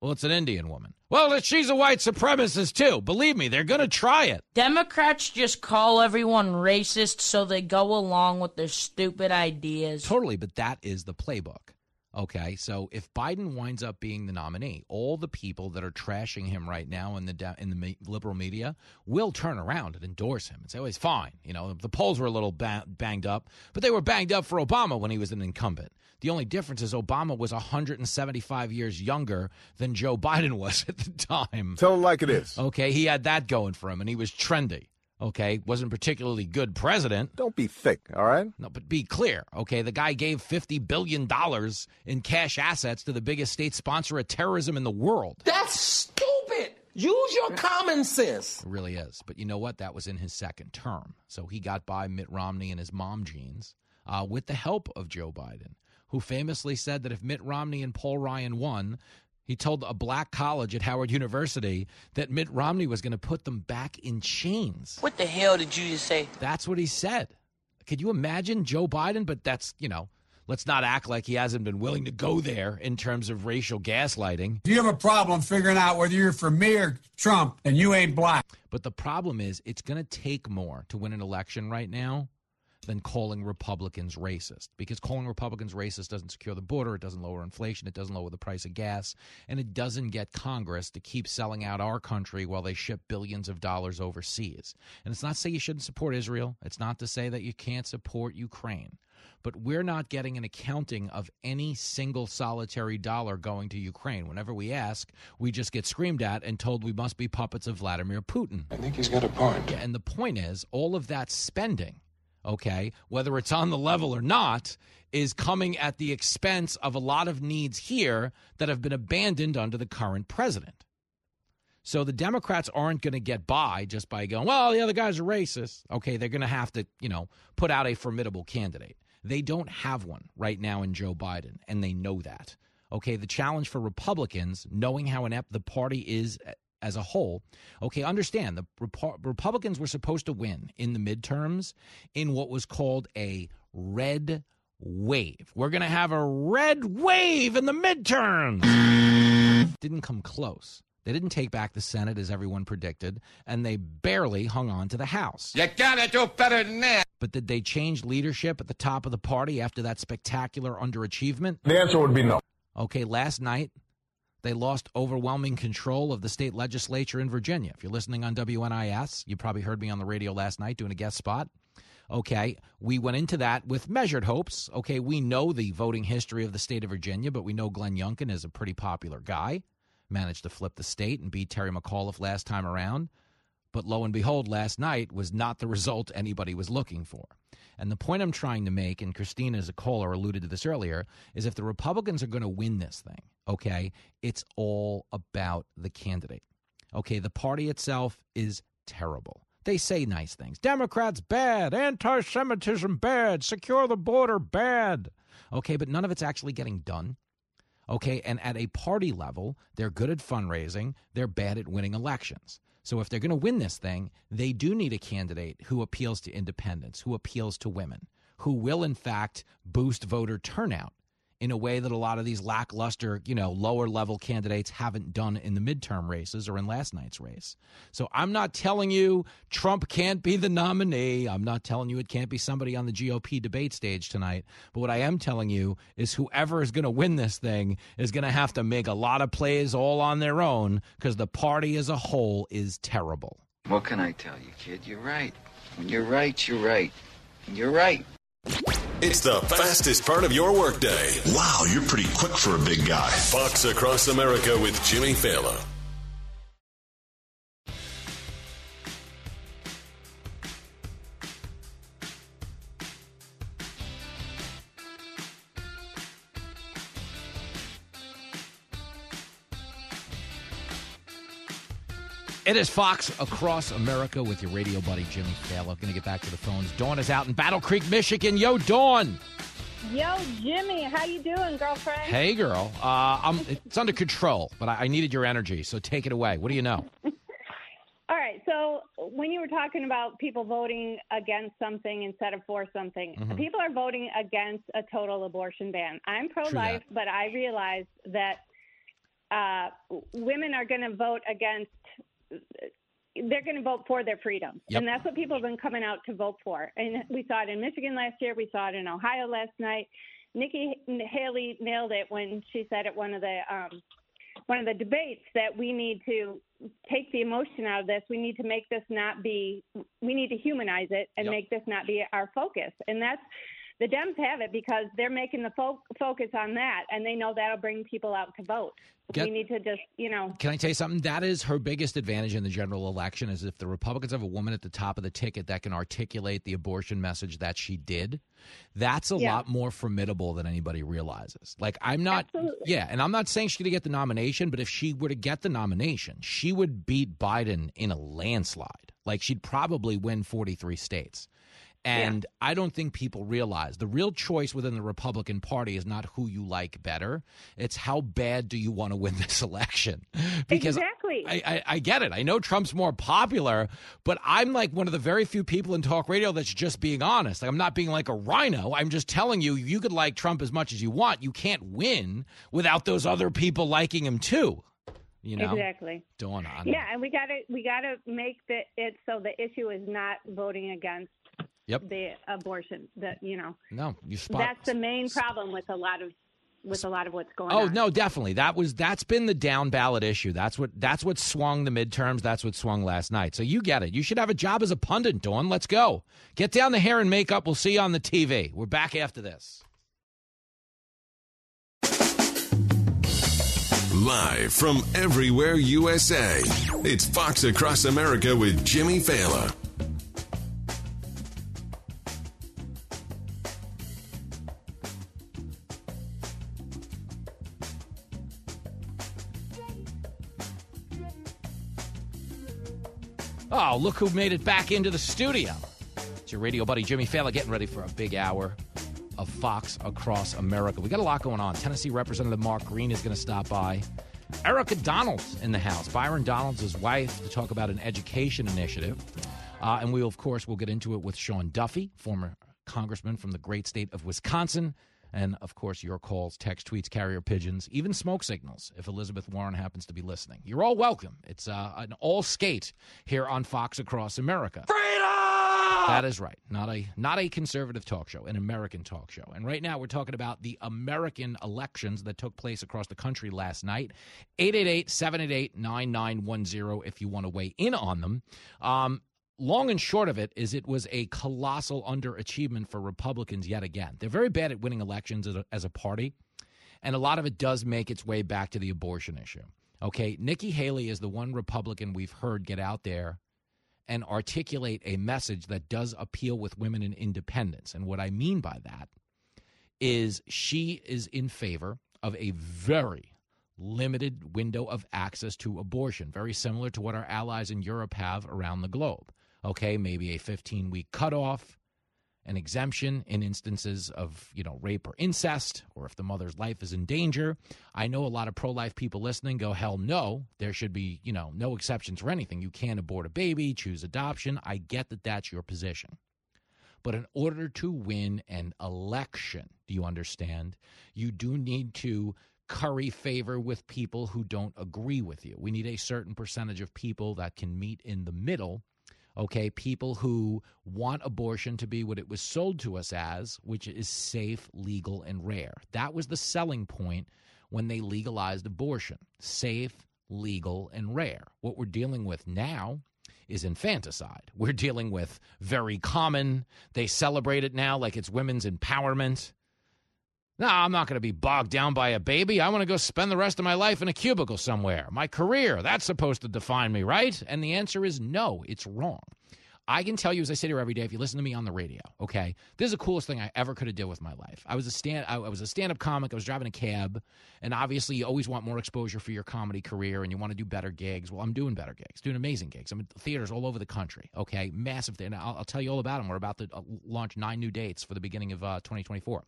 Well, it's an Indian woman. Well, she's a white supremacist too. Believe me, they're going to try it. Democrats just call everyone racist so they go along with their stupid ideas. Totally, but that is the playbook. Okay, so if Biden winds up being the nominee, all the people that are trashing him right now in the in the liberal media will turn around and endorse him and say, "Oh, he's fine." You know, the polls were a little ba- banged up, but they were banged up for Obama when he was an incumbent. The only difference is Obama was 175 years younger than Joe Biden was at the time. Tell him like it is. Okay, he had that going for him, and he was trendy. Okay, wasn't particularly good president. Don't be thick, all right? No, but be clear. Okay, the guy gave fifty billion dollars in cash assets to the biggest state sponsor of terrorism in the world. That's stupid. Use your common sense. It really is. But you know what? That was in his second term, so he got by Mitt Romney and his mom jeans uh, with the help of Joe Biden, who famously said that if Mitt Romney and Paul Ryan won, he told a black college at Howard University that Mitt Romney was going to put them back in chains. What the hell did you just say? That's what he said. Could you imagine Joe Biden? But that's, you know, let's not act like he hasn't been willing to go there in terms of racial gaslighting. If you have a problem figuring out whether you're for me or Trump, and you ain't black. But the problem is, it's going to take more to win an election right now than calling Republicans racist. Because calling Republicans racist doesn't secure the border, it doesn't lower inflation, it doesn't lower the price of gas, and it doesn't get Congress to keep selling out our country while they ship billions of dollars overseas. And it's not to say you shouldn't support Israel, it's not to say that you can't support Ukraine. But we're not getting an accounting of any single solitary dollar going to Ukraine. Whenever we ask, we just get screamed at and told we must be puppets of Vladimir Putin. I think he's got a point. Yeah, and the point is, all of that spending okay, whether it's on the level or not, is coming at the expense of a lot of needs here that have been abandoned under the current president. So the Democrats aren't going to get by just by going, well, the other guys are racist. Okay, they're going to have to, you know, put out a formidable candidate. They don't have one right now in Joe Biden, and they know that. Okay, the challenge for Republicans, knowing how inept the party is as a whole. Okay, understand the Repo- Republicans were supposed to win in the midterms in what was called a red wave. We're going to have a red wave in the midterms. Didn't come close. They didn't take back the Senate as everyone predicted, and they barely hung on to the House. You gotta do better than that. But did they change leadership at the top of the party after that spectacular underachievement? The answer would be no. Okay, last night they lost overwhelming control of the state legislature in Virginia. If you're listening on WNIS, you probably heard me on the radio last night doing a guest spot. Okay, we went into that with measured hopes. Okay, we know the voting history of the state of Virginia, but we know Glenn Youngkin is a pretty popular guy. Managed to flip the state and beat Terry McAuliffe last time around. But lo and behold, last night was not the result anybody was looking for. And the point I'm trying to make, and Christina, as a caller, alluded to this earlier, is if the Republicans are going to win this thing, okay, it's all about the candidate. Okay, the party itself is terrible. They say nice things. Democrats bad, anti-Semitism bad, secure the border bad. Okay, but none of it's actually getting done. Okay, and at a party level, they're good at fundraising, they're bad at winning elections. So if they're going to win this thing, they do need a candidate who appeals to independents, who appeals to women, who will in fact boost voter turnout in a way that a lot of these lackluster, you know, lower level candidates haven't done in the midterm races or in last night's race. So I'm not telling you Trump can't be the nominee. I'm not telling you it can't be somebody on the GOP debate stage tonight. But what I am telling you is whoever is going to win this thing is going to have to make a lot of plays all on their own because the party as a whole is terrible. What can I tell you, kid? You're right. When you're right, you're right. You're right. It's the fastest part of your workday. Wow, you're pretty quick for a big guy. Fox Across America with Jimmy Failla. It is Fox Across America with your radio buddy Jimmy Failla. Going to get back to the phones. Dawn is out in Battle Creek, Michigan. Yo, Dawn. Yo, Jimmy, how you doing, girlfriend? Hey, girl. Uh, I'm, it's under control, but I, I needed your energy, so take it away. What do you know? All right. So when you were talking about people voting against something instead of for something, Mhm. people are voting against a total abortion ban. I'm pro-life, but I realize that uh, women are going to vote against. They're going to vote for their freedom, Yep. and that's what people have been coming out to vote for. And we saw it in Michigan last year. We saw it in Ohio last night. Nikki Haley nailed it when she said at one of the um, one of the debates that we need to take the emotion out of this. We need to make this not be. We need to humanize it and Yep. make this not be our focus. And that's the Dems have it because they're making the fo- focus on that, and they know that'll bring people out to vote. Get- we need to just, you know, Can I tell you something? That is her biggest advantage in the general election is if the Republicans have a woman at the top of the ticket that can articulate the abortion message that she did. That's a Yeah. lot more formidable than anybody realizes. Like I'm not Absolutely. Yeah, and I'm not saying she's going to get the nomination, but if she were to get the nomination, she would beat Biden in a landslide. Like she'd probably win 43 states. And I don't think people realize the real choice within the Republican Party is not who you like better. It's how bad do you want to win this election? Because exactly. I, I, I get it. I know Trump's more popular, but I'm like one of the very few people in talk radio that's just being honest. Like I'm not being like a rhino. I'm just telling you, you could like Trump as much as you want. You can't win without those other people liking him too. You know, exactly. Dawn on. Yeah, and we got to we got to make the, it so the issue is not voting against Yep. the abortion. That you know, No, you spot. that's the main problem with a lot of with a lot of what's going Oh on. no, definitely. That was that's been the down ballot issue. That's what that's what swung the midterms. That's what swung last night. So you get it. You should have a job as a pundit, Dawn. Let's go. Get down the hair and makeup. We'll see you on the TV. We're back after this. Live from everywhere USA, it's Fox Across America with Jimmy Failla. Oh, look who made it back into the studio. It's your radio buddy Jimmy Failla getting ready for a big hour of Fox Across America. We got a lot going on. Tennessee Representative Mark Green is going to stop by. Erika Donalds in the house. Byron Donalds' his wife to talk about an education initiative. Uh, and we, of course, will get into it with Sean Duffy, former congressman from the great state of Wisconsin. And, of course, your calls, text, tweets, carrier pigeons, even smoke signals if Elizabeth Warren happens to be listening. You're all welcome. It's uh, an all skate here on Fox Across America. Freedom! That is right. Not a not a conservative talk show, an American talk show. And right now we're talking about the American elections that took place across the country last night. 888-788-9910 if you want to weigh in on them. Um, long and short of it is it was a colossal underachievement for Republicans yet again. They're very bad at winning elections as a, as a party, and a lot of it does make its way back to the abortion issue. Okay, Nikki Haley is the one Republican we've heard get out there and articulate a message that does appeal with women in independence. And what I mean by that is she is in favor of a very limited window of access to abortion, very similar to what our allies in Europe have around the globe. Okay, maybe a 15 week cutoff, an exemption in instances of, you know, rape or incest, or if the mother's life is in danger. I know a lot of pro life people listening go, hell no, there should be, you know, no exceptions for anything. You can't abort a baby, choose adoption. I get that that's your position. But in order to win an election, do you understand? You do need to curry favor with people who don't agree with you. We need a certain percentage of people that can meet in the middle okay, people who want abortion to be what it was sold to us as, which is safe, legal, and rare. That was the selling point when they legalized abortion safe, legal, and rare. What we're dealing with now is infanticide. We're dealing with very common. They celebrate it now like it's women's empowerment. No, I'm not going to be bogged down by a baby. I want to go spend the rest of my life in a cubicle somewhere. My career, that's supposed to define me, right? And the answer is no, it's wrong. I can tell you, as I sit here every day, if you listen to me on the radio, okay, this is the coolest thing I ever could have did with my life. I was a stand, I was a stand-up comic. I was driving a cab, and obviously, you always want more exposure for your comedy career, and you want to do better gigs. Well, I'm doing better gigs, doing amazing gigs. I'm in theaters all over the country. Okay, massive. Thing. I'll, I'll tell you all about them. We're about to uh, launch nine new dates for the beginning of uh, 2024.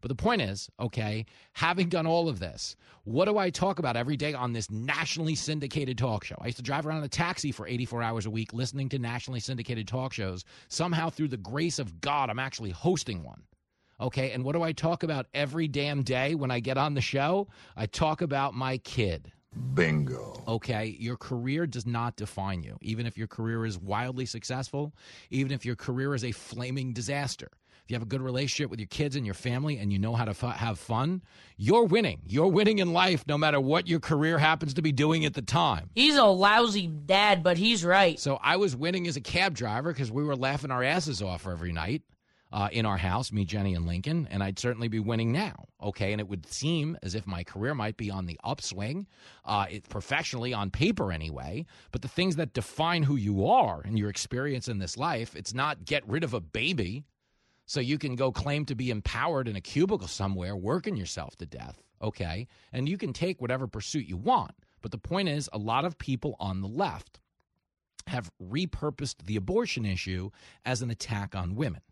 But the point is, okay, having done all of this, what do I talk about every day on this nationally syndicated talk show? I used to drive around in a taxi for 84 hours a week, listening to nationally syndicated talk shows. Somehow, through the grace of God, I'm actually hosting one. Okay. And what do I talk about every damn day when I get on the show? I talk about my kid. Bingo. Okay. Your career does not define you, even if your career is wildly successful, even if your career is a flaming disaster. If you have a good relationship with your kids and your family and you know how to f- have fun, you're winning. You're winning in life no matter what your career happens to be doing at the time. He's a lousy dad, but he's right. So I was winning as a cab driver because we were laughing our asses off every night. Uh, in our house, me, Jenny, and Lincoln, and I'd certainly be winning now. Okay, and it would seem as if my career might be on the upswing, uh, it, professionally on paper anyway. But the things that define who you are and your experience in this life, it's not get rid of a baby so you can go claim to be empowered in a cubicle somewhere, working yourself to death. Okay, and you can take whatever pursuit you want. But the point is, a lot of people on the left have repurposed the abortion issue as an attack on women.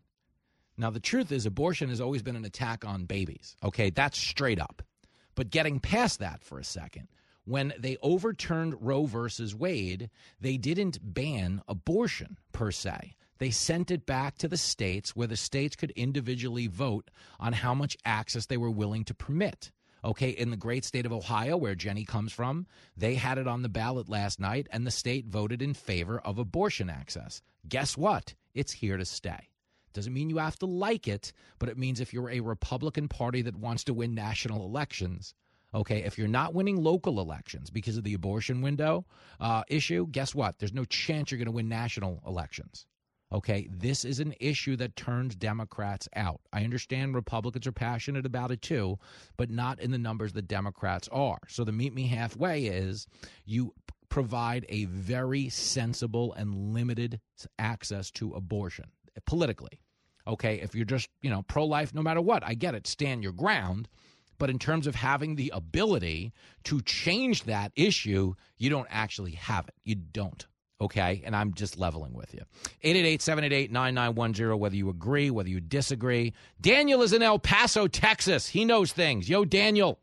Now, the truth is, abortion has always been an attack on babies. Okay, that's straight up. But getting past that for a second, when they overturned Roe versus Wade, they didn't ban abortion per se. They sent it back to the states where the states could individually vote on how much access they were willing to permit. Okay, in the great state of Ohio, where Jenny comes from, they had it on the ballot last night, and the state voted in favor of abortion access. Guess what? It's here to stay. Doesn't mean you have to like it, but it means if you're a Republican Party that wants to win national elections, okay, if you're not winning local elections because of the abortion window uh, issue, guess what? There's no chance you're going to win national elections. Okay, this is an issue that turns Democrats out. I understand Republicans are passionate about it too, but not in the numbers that Democrats are. So the meet me halfway is you provide a very sensible and limited access to abortion politically. Okay, if you're just, you know, pro life no matter what, I get it, stand your ground. But in terms of having the ability to change that issue, you don't actually have it. You don't. Okay? And I'm just leveling with you. 888 788 9910, whether you agree, whether you disagree. Daniel is in El Paso, Texas. He knows things. Yo, Daniel.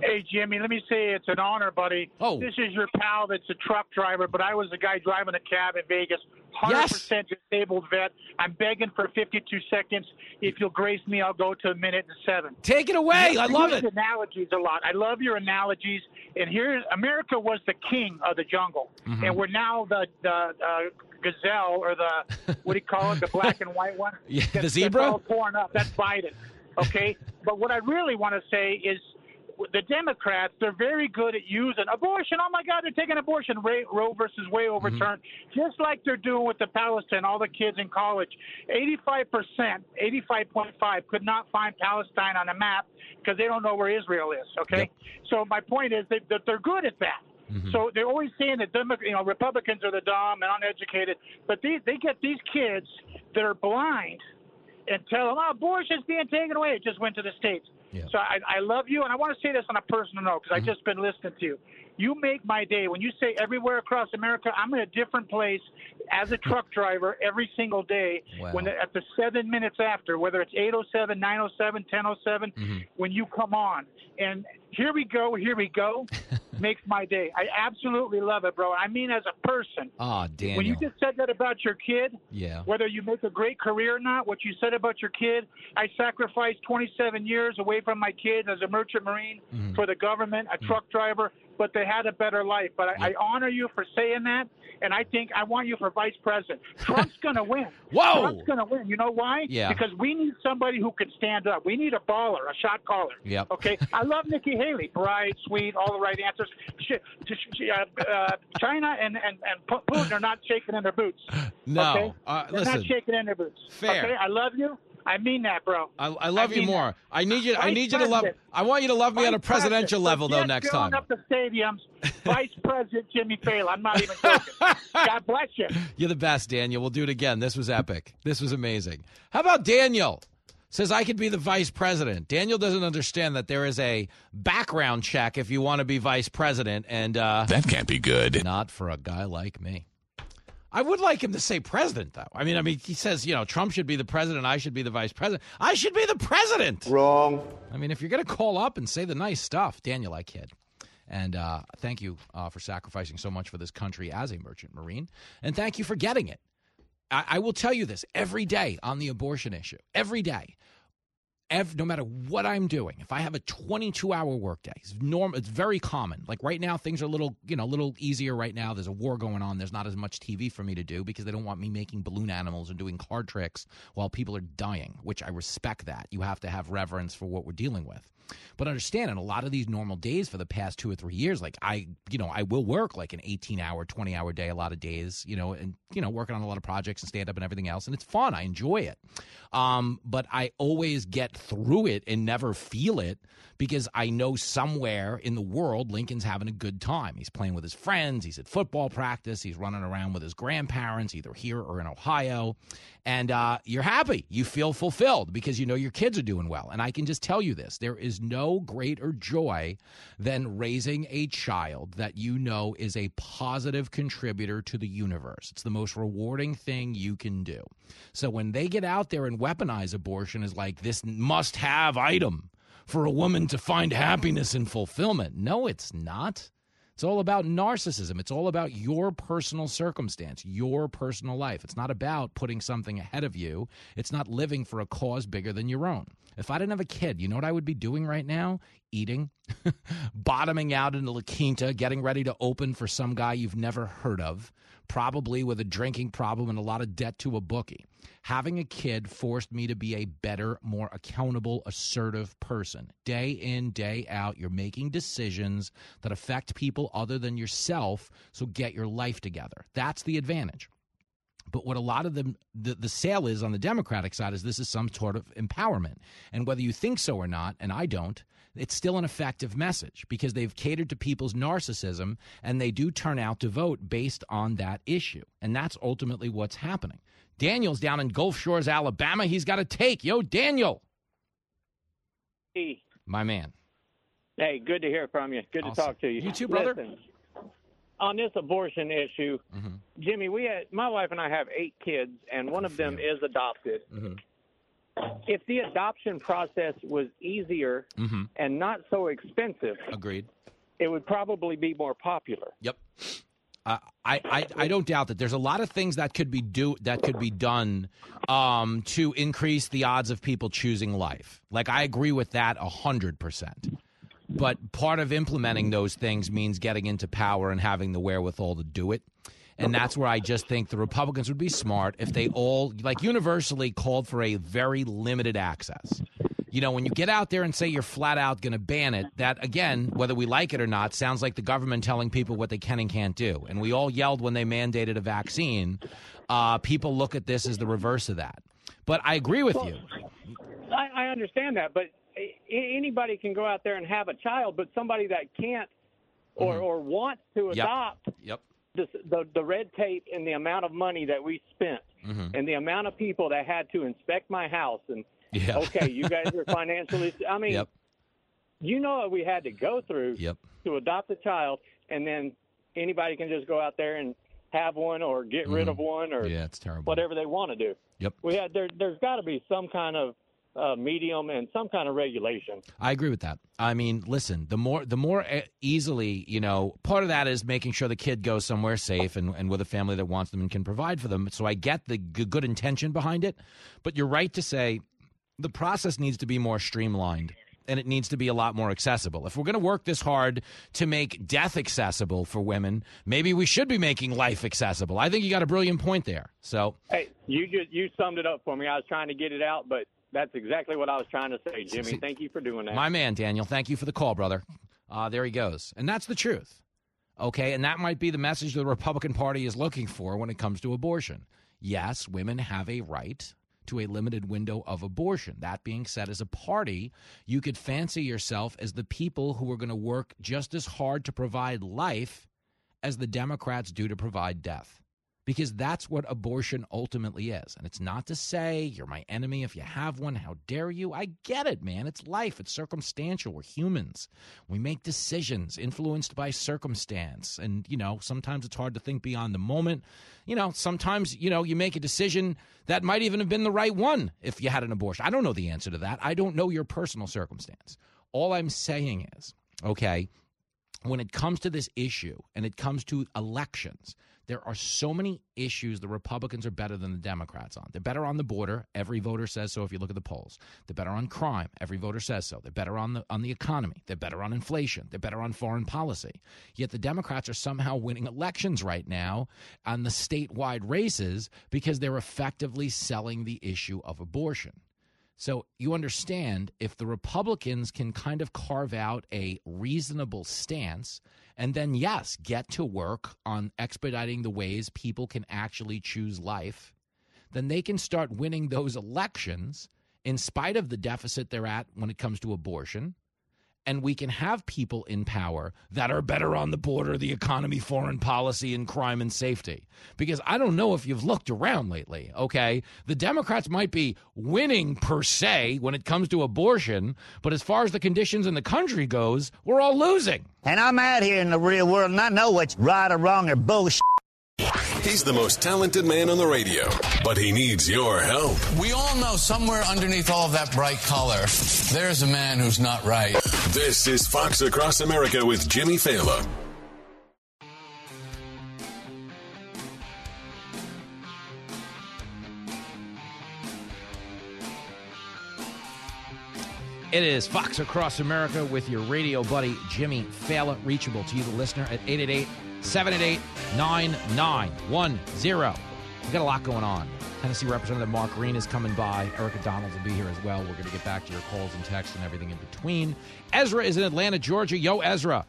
Hey, Jimmy, let me say it's an honor, buddy. Oh. This is your pal that's a truck driver, but I was the guy driving a cab in Vegas. 100% disabled vet. I'm begging for 52 seconds. If you'll grace me, I'll go to a minute and seven. Take it away. I love it. Analogies a lot. I love your analogies. And here, America was the king of the jungle, Mhm. and we're now the the uh, gazelle or the what do you call it, the black and white one? Yeah, the zebra? That's all torn up. That's Biden. Okay, but what I really want to say is. The Democrats, they're very good at using abortion. Oh my God, they're taking abortion. Ray, Roe versus Wade mm-hmm. overturned, just like they're doing with the Palestine. All the kids in college, 85 percent, 85.5, could not find Palestine on a map because they don't know where Israel is. Okay, so my point is that, that they're good at that. Mm-hmm. So they're always saying that Demo- you know Republicans are the dumb and uneducated, but these, they get these kids that are blind and tell them, "Oh, abortion's being taken away." It just went to the states. So I, I love you, and I want to say this on a personal note because I've mm-hmm. just been listening to you. You make my day when you say everywhere across America. I'm in a different place as a truck driver every single day. Wow. When the, at the seven minutes after, whether it's 807, 907, 1007, mm-hmm. when you come on, and here we go, here we go, makes my day. I absolutely love it, bro. I mean, as a person. Ah, Daniel. When you just said that about your kid, yeah. whether you make a great career or not, what you said about your kid, I sacrificed 27 years away from my kids as a merchant marine Mm-hmm. for the government, a truck driver, but they had a better life. But I, I honor you for saying that, and I think I want you for vice president. Trump's going to win. Whoa! Trump's going to win. You know why? Yeah. Because we need somebody who can stand up. We need a baller, a shot caller. Yep. Okay. I love Nikki Haley. Bright, sweet, all the right answers. Uh, uh, China and, and, and Putin are not shaking in their boots. No. Okay? Uh, They're listen. not shaking in their boots. Fair. Okay. I love you. I mean that, bro. I, I love I you more. I need you. I need you to love. I want you to love me on a Vice president. presidential level, though. Next time. up the stadiums. Vice President Jimmy Failla. I'm not even joking. God bless you. You're the best, Daniel. We'll do it again. This was epic. This was amazing. How about Daniel? Says I could be the vice president. Daniel doesn't understand that there is a background check if you want to be vice president, and uh, That can't be good. Not for a guy like me. I would like him to say president, though. I mean, I mean, he says, you know, Trump should be the president. I should be the vice president. I should be the president. Wrong. I mean, if you're going to call up and say the nice stuff, Daniel, I kid. And uh, thank you uh, for sacrificing so much for this country as a merchant marine. And thank you for getting it. I, I will tell you this every day on the abortion issue. Every day. No matter what I'm doing, if I have a 22 hour workday, it's. It's very common. Like right now, things are a little, you know, a little easier right now. There's a war going on. There's not as much TV for me to do because they don't want me making balloon animals and doing card tricks while people are dying. Which I respect that. You have to have reverence for what we're dealing with. But understand, in a lot of these normal days for the past two or three years, like I, you know, I will work like an 18 hour, 20 hour day a lot of days, you know, and, you know, working on a lot of projects and stand up and everything else. And it's fun. I enjoy it. Um, but I always get through it and never feel it because I know somewhere in the world Lincoln's having a good time. He's playing with his friends, he's at football practice, he's running around with his grandparents, either here or in Ohio. And uh, you're happy. You feel fulfilled because you know your kids are doing well. And I can just tell you this there is no greater joy than raising a child that you know is a positive contributor to the universe. It's the most rewarding thing you can do. So when they get out there and weaponize abortion as like this must have item for a woman to find happiness and fulfillment, no, it's not. It's all about narcissism. It's all about your personal circumstance, your personal life. It's not about putting something ahead of you. It's not living for a cause bigger than your own. If I didn't have a kid, you know what I would be doing right now? Eating, bottoming out in La Quinta, getting ready to open for some guy you've never heard of, probably with a drinking problem and a lot of debt to a bookie. Having a kid forced me to be a better, more accountable, assertive person. Day in, day out, you're making decisions that affect people other than yourself, so get your life together. That's the advantage. But what a lot of them, the, the sale is on the Democratic side is this is some sort of empowerment. And whether you think so or not, and I don't, it's still an effective message because they've catered to people's narcissism and they do turn out to vote based on that issue. And that's ultimately what's happening. Daniel's down in Gulf Shores, Alabama. He's got a take. Yo, Daniel, Hey. my man. Hey, good to hear from you. Good Awesome. to talk to you. You too, brother. Listen, on this abortion issue, Mm-hmm. Jimmy, we had my wife and I have eight kids, and one of them is adopted. Mm-hmm. If the adoption process was easier Mm-hmm. and not so expensive, Agreed. it would probably be more popular. Yep. Uh, I, I I don't doubt that there's a lot of things that could be do that could be done um, to increase the odds of people choosing life. Like I agree with that a hundred percent. But part of implementing those things means getting into power and having the wherewithal to do it. And that's where I just think the Republicans would be smart if they all, like, universally called for a very limited access. You know, when you get out there and say you're flat out going to ban it, that, again, whether we like it or not, sounds like the government telling people what they can and can't do. And we all yelled when they mandated a vaccine. Uh, people look at this as the reverse of that. But I agree with you. I, I understand that, but a- anybody can go out there and have a child, but somebody that can't or, or wants to Mm-hmm. Yep. adopt Yep. The the red tape and the amount of money that we spent Mhm. and the amount of people that had to inspect my house and Yeah. okay, you guys are financially. I mean, Yep. you know what we had to go through Yep. to adopt a child, and then anybody can just go out there and have one or get rid of one or Mm-hmm. Yeah, it's terrible. whatever they want to do. Yep. We had there. There's got to be some kind of uh, medium and some kind of regulation. I agree with that. I mean, listen, the more the more e- easily, you know, part of that is making sure the kid goes somewhere safe and, and with a family that wants them and can provide for them. So I get the g- good intention behind it, but you're right to say the process needs to be more streamlined and it needs to be a lot more accessible. If we're going to work this hard to make death accessible for women, maybe we should be making life accessible. I think you got a brilliant point there. So Hey, you just you summed it up for me. I was trying to get it out, but that's exactly what I was trying to say, Jimmy. Thank you for doing that. My man, Daniel, thank you for the call, brother. Uh, there he goes. And that's the truth. Okay. And that might be the message the Republican Party is looking for when it comes to abortion. Yes, women have a right to a limited window of abortion. That being said, as a party, you could fancy yourself as the people who are going to work just as hard to provide life as the Democrats do to provide death. Because that's what abortion ultimately is. And it's not to say you're my enemy if you have one. How dare you? I get it, man. It's life, it's circumstantial. We're humans. We make decisions influenced by circumstance. And, you know, sometimes it's hard to think beyond the moment. You know, sometimes, you know, you make a decision that might even have been the right one if you had an abortion. I don't know the answer to that. I don't know your personal circumstance. All I'm saying is, okay, when it comes to this issue and it comes to elections, there are so many issues the Republicans are better than the Democrats on. They're better on the border. Every voter says so if you look at the polls. They're better on crime. Every voter says so. They're better on the on the economy. They're better on inflation. They're better on foreign policy. Yet the Democrats are somehow winning elections right now on the statewide races because they're effectively selling the issue of abortion. So you understand if the Republicans can kind of carve out a reasonable stance and then, yes, get to work on expediting the ways people can actually choose life, then they can start winning those elections in spite of the deficit they're at when it comes to abortion. And we can have people in power that are better on the border, the economy, foreign policy, and crime and safety. Because I don't know if you've looked around lately, okay? The Democrats might be winning per se when it comes to abortion, but as far as the conditions in the country goes, we're all losing. And I'm out here in the real world and I know what's right or wrong or bullshit. He's the most talented man on the radio, but he needs your help. We all know somewhere underneath all of that bright color, there's a man who's not right. This is Fox Across America with Jimmy Failla. It is Fox Across America with your radio buddy, Jimmy Failla, reachable to you, the listener, at 888 788 9910. We've got a lot going on. Tennessee Representative Mark Green is coming by. Erika Donald will be here as well. We're going to get back to your calls and texts and everything in between. Ezra is in Atlanta, Georgia. Yo, Ezra.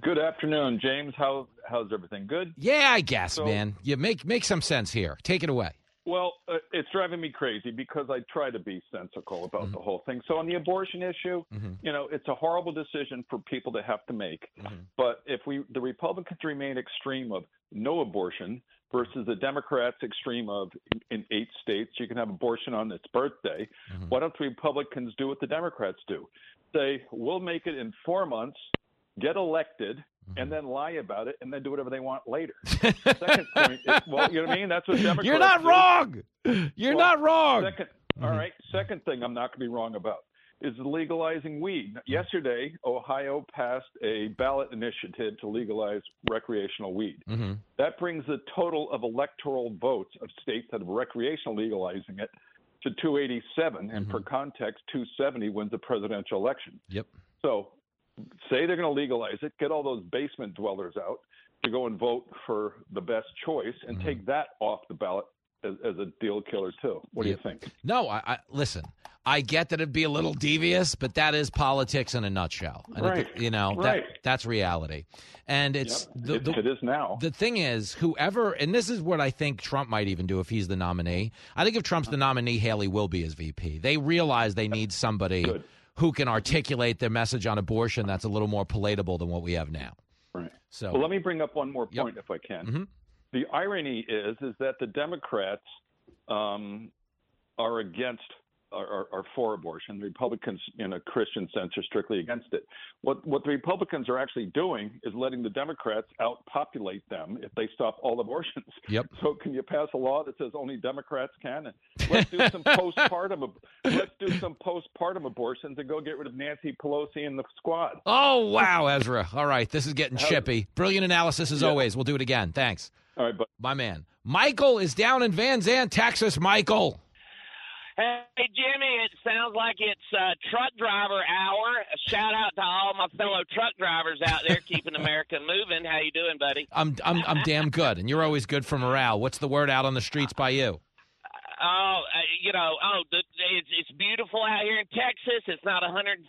Good afternoon, James. How how's everything? Good. Yeah, I guess, So- man. You make make some sense here. Take it away. Well, uh, it's driving me crazy because I try to be sensical about Mm-hmm. the whole thing. So on the abortion issue, you know, it's a horrible decision for people to have to make. Mm-hmm. But if we the Republicans remain extreme of no abortion versus the Democrats extreme of in, in eight states you can have abortion on its birthday, Mm-hmm. why don't the Republicans do what the Democrats do? Say we'll make it in four months, get elected, and mm-hmm. then lie about it and then do whatever they want later. second point, well, you know what I mean? That's what Democrats. You're not do. wrong. You're Well, not wrong. Second, mm-hmm. all right. Second thing, I'm not going to be wrong about is legalizing weed. Mm-hmm. Yesterday, Ohio passed a ballot initiative to legalize recreational weed. Mm-hmm. That brings the total of electoral votes of states that are recreational legalizing it to 287, and for context, 270 wins the presidential election. Yep. So, say they're going to legalize it, get all those basement dwellers out to go and vote for the best choice, and mm-hmm. take that off the ballot as, as a deal killer too. What do you think? No, I, I listen. I get that it'd be a little devious, but that is politics in a nutshell. And Right. it, you know, Right. that that's reality. And it's the, It- the- it is now. The thing is, whoever, and this is what I think Trump might even do if he's the nominee. I think if Trump's the nominee, Haley will be his VP. They realize they need somebody who can articulate their message on abortion that's a little more palatable than what we have now. Right. So well, let me bring up one more point, if I can. Mm-hmm. The irony is, is that the Democrats um, are against, are, are, for abortion. The Republicans, in a Christian sense, are strictly against it. What what the Republicans are actually doing is letting the Democrats outpopulate them if they stop all abortions. Yep. So can you pass a law that says only Democrats can? And let's do some postpartum. Let's do some postpartum abortions and go get rid of Nancy Pelosi and the squad. Oh wow, Ezra! All right, this is getting chippy. Brilliant analysis as Yeah. always. We'll do it again. Thanks. All right, but my man, Michael is down in Van Zandt, Texas. Michael. Hey, Jimmy, it sounds like it's uh, truck driver hour. A shout out to all my fellow truck drivers out there keeping America moving. How you doing, buddy? I'm I'm I'm damn good, and you're always good for morale. What's the word out on the streets by you? Oh, uh, you know, oh, the, it's, it's beautiful out here in Texas. It's not 115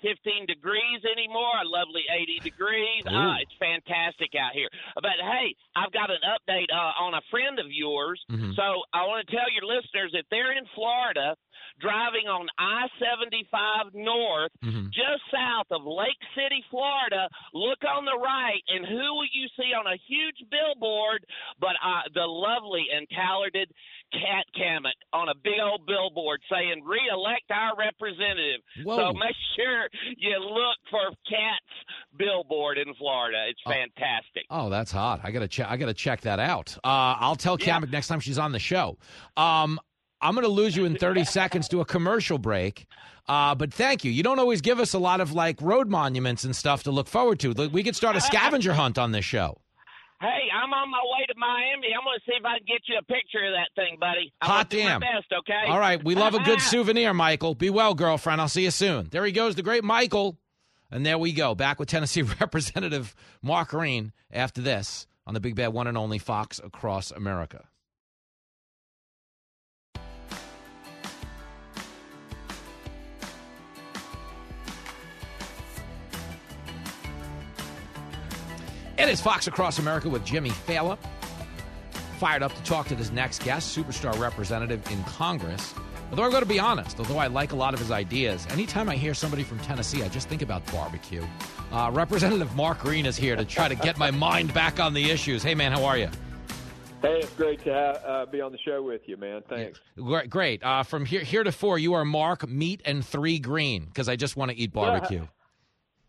degrees anymore. A lovely 80 degrees. Ah, it's fantastic out here. But hey, I've got an update uh, on a friend of yours. Mhm. So I want to tell your listeners if they're in Florida, driving on I-75 North, just south of Lake City, Florida, look on the right, and who will you see on a huge billboard? But uh, the lovely and talented Kat Cammack on a big old billboard saying "Re-elect our representative." Whoa. So make sure you look for Kat's billboard in Florida. It's fantastic. Oh, that's hot. I gotta check. I gotta check that out. Uh, I'll tell Cammack next time she's on the show. Um, I'm gonna lose you in 30 seconds to a commercial break. Uh, but thank you. You don't always give us a lot of like road monuments and stuff to look forward to. We could start a scavenger hunt on this show. Hey, I'm on my way to Miami. I'm going to see if I can get you a picture of that thing, buddy. I'm Hot damn. best, okay? All right, we love a good souvenir, Michael. Be well, girlfriend. I'll see you soon. There he goes, the great Michael. And there we go, back with Tennessee Representative Mark Green after this on the Big Bad One and Only Fox Across America. It is Fox Across America with Jimmy Failla. Fired up to talk to this next guest, superstar representative in Congress. Although I've got to be honest, although I like a lot of his ideas, anytime I hear somebody from Tennessee, I just think about barbecue. Uh, Representative Mark Green is here to try to get my mind back on the issues. Hey, man, how are you? Hey, it's great to have, uh, be on the show with you, man. Thanks. Great. great. Uh, from here, here to four, you are Mark Meat and Three Green because I just want to eat barbecue.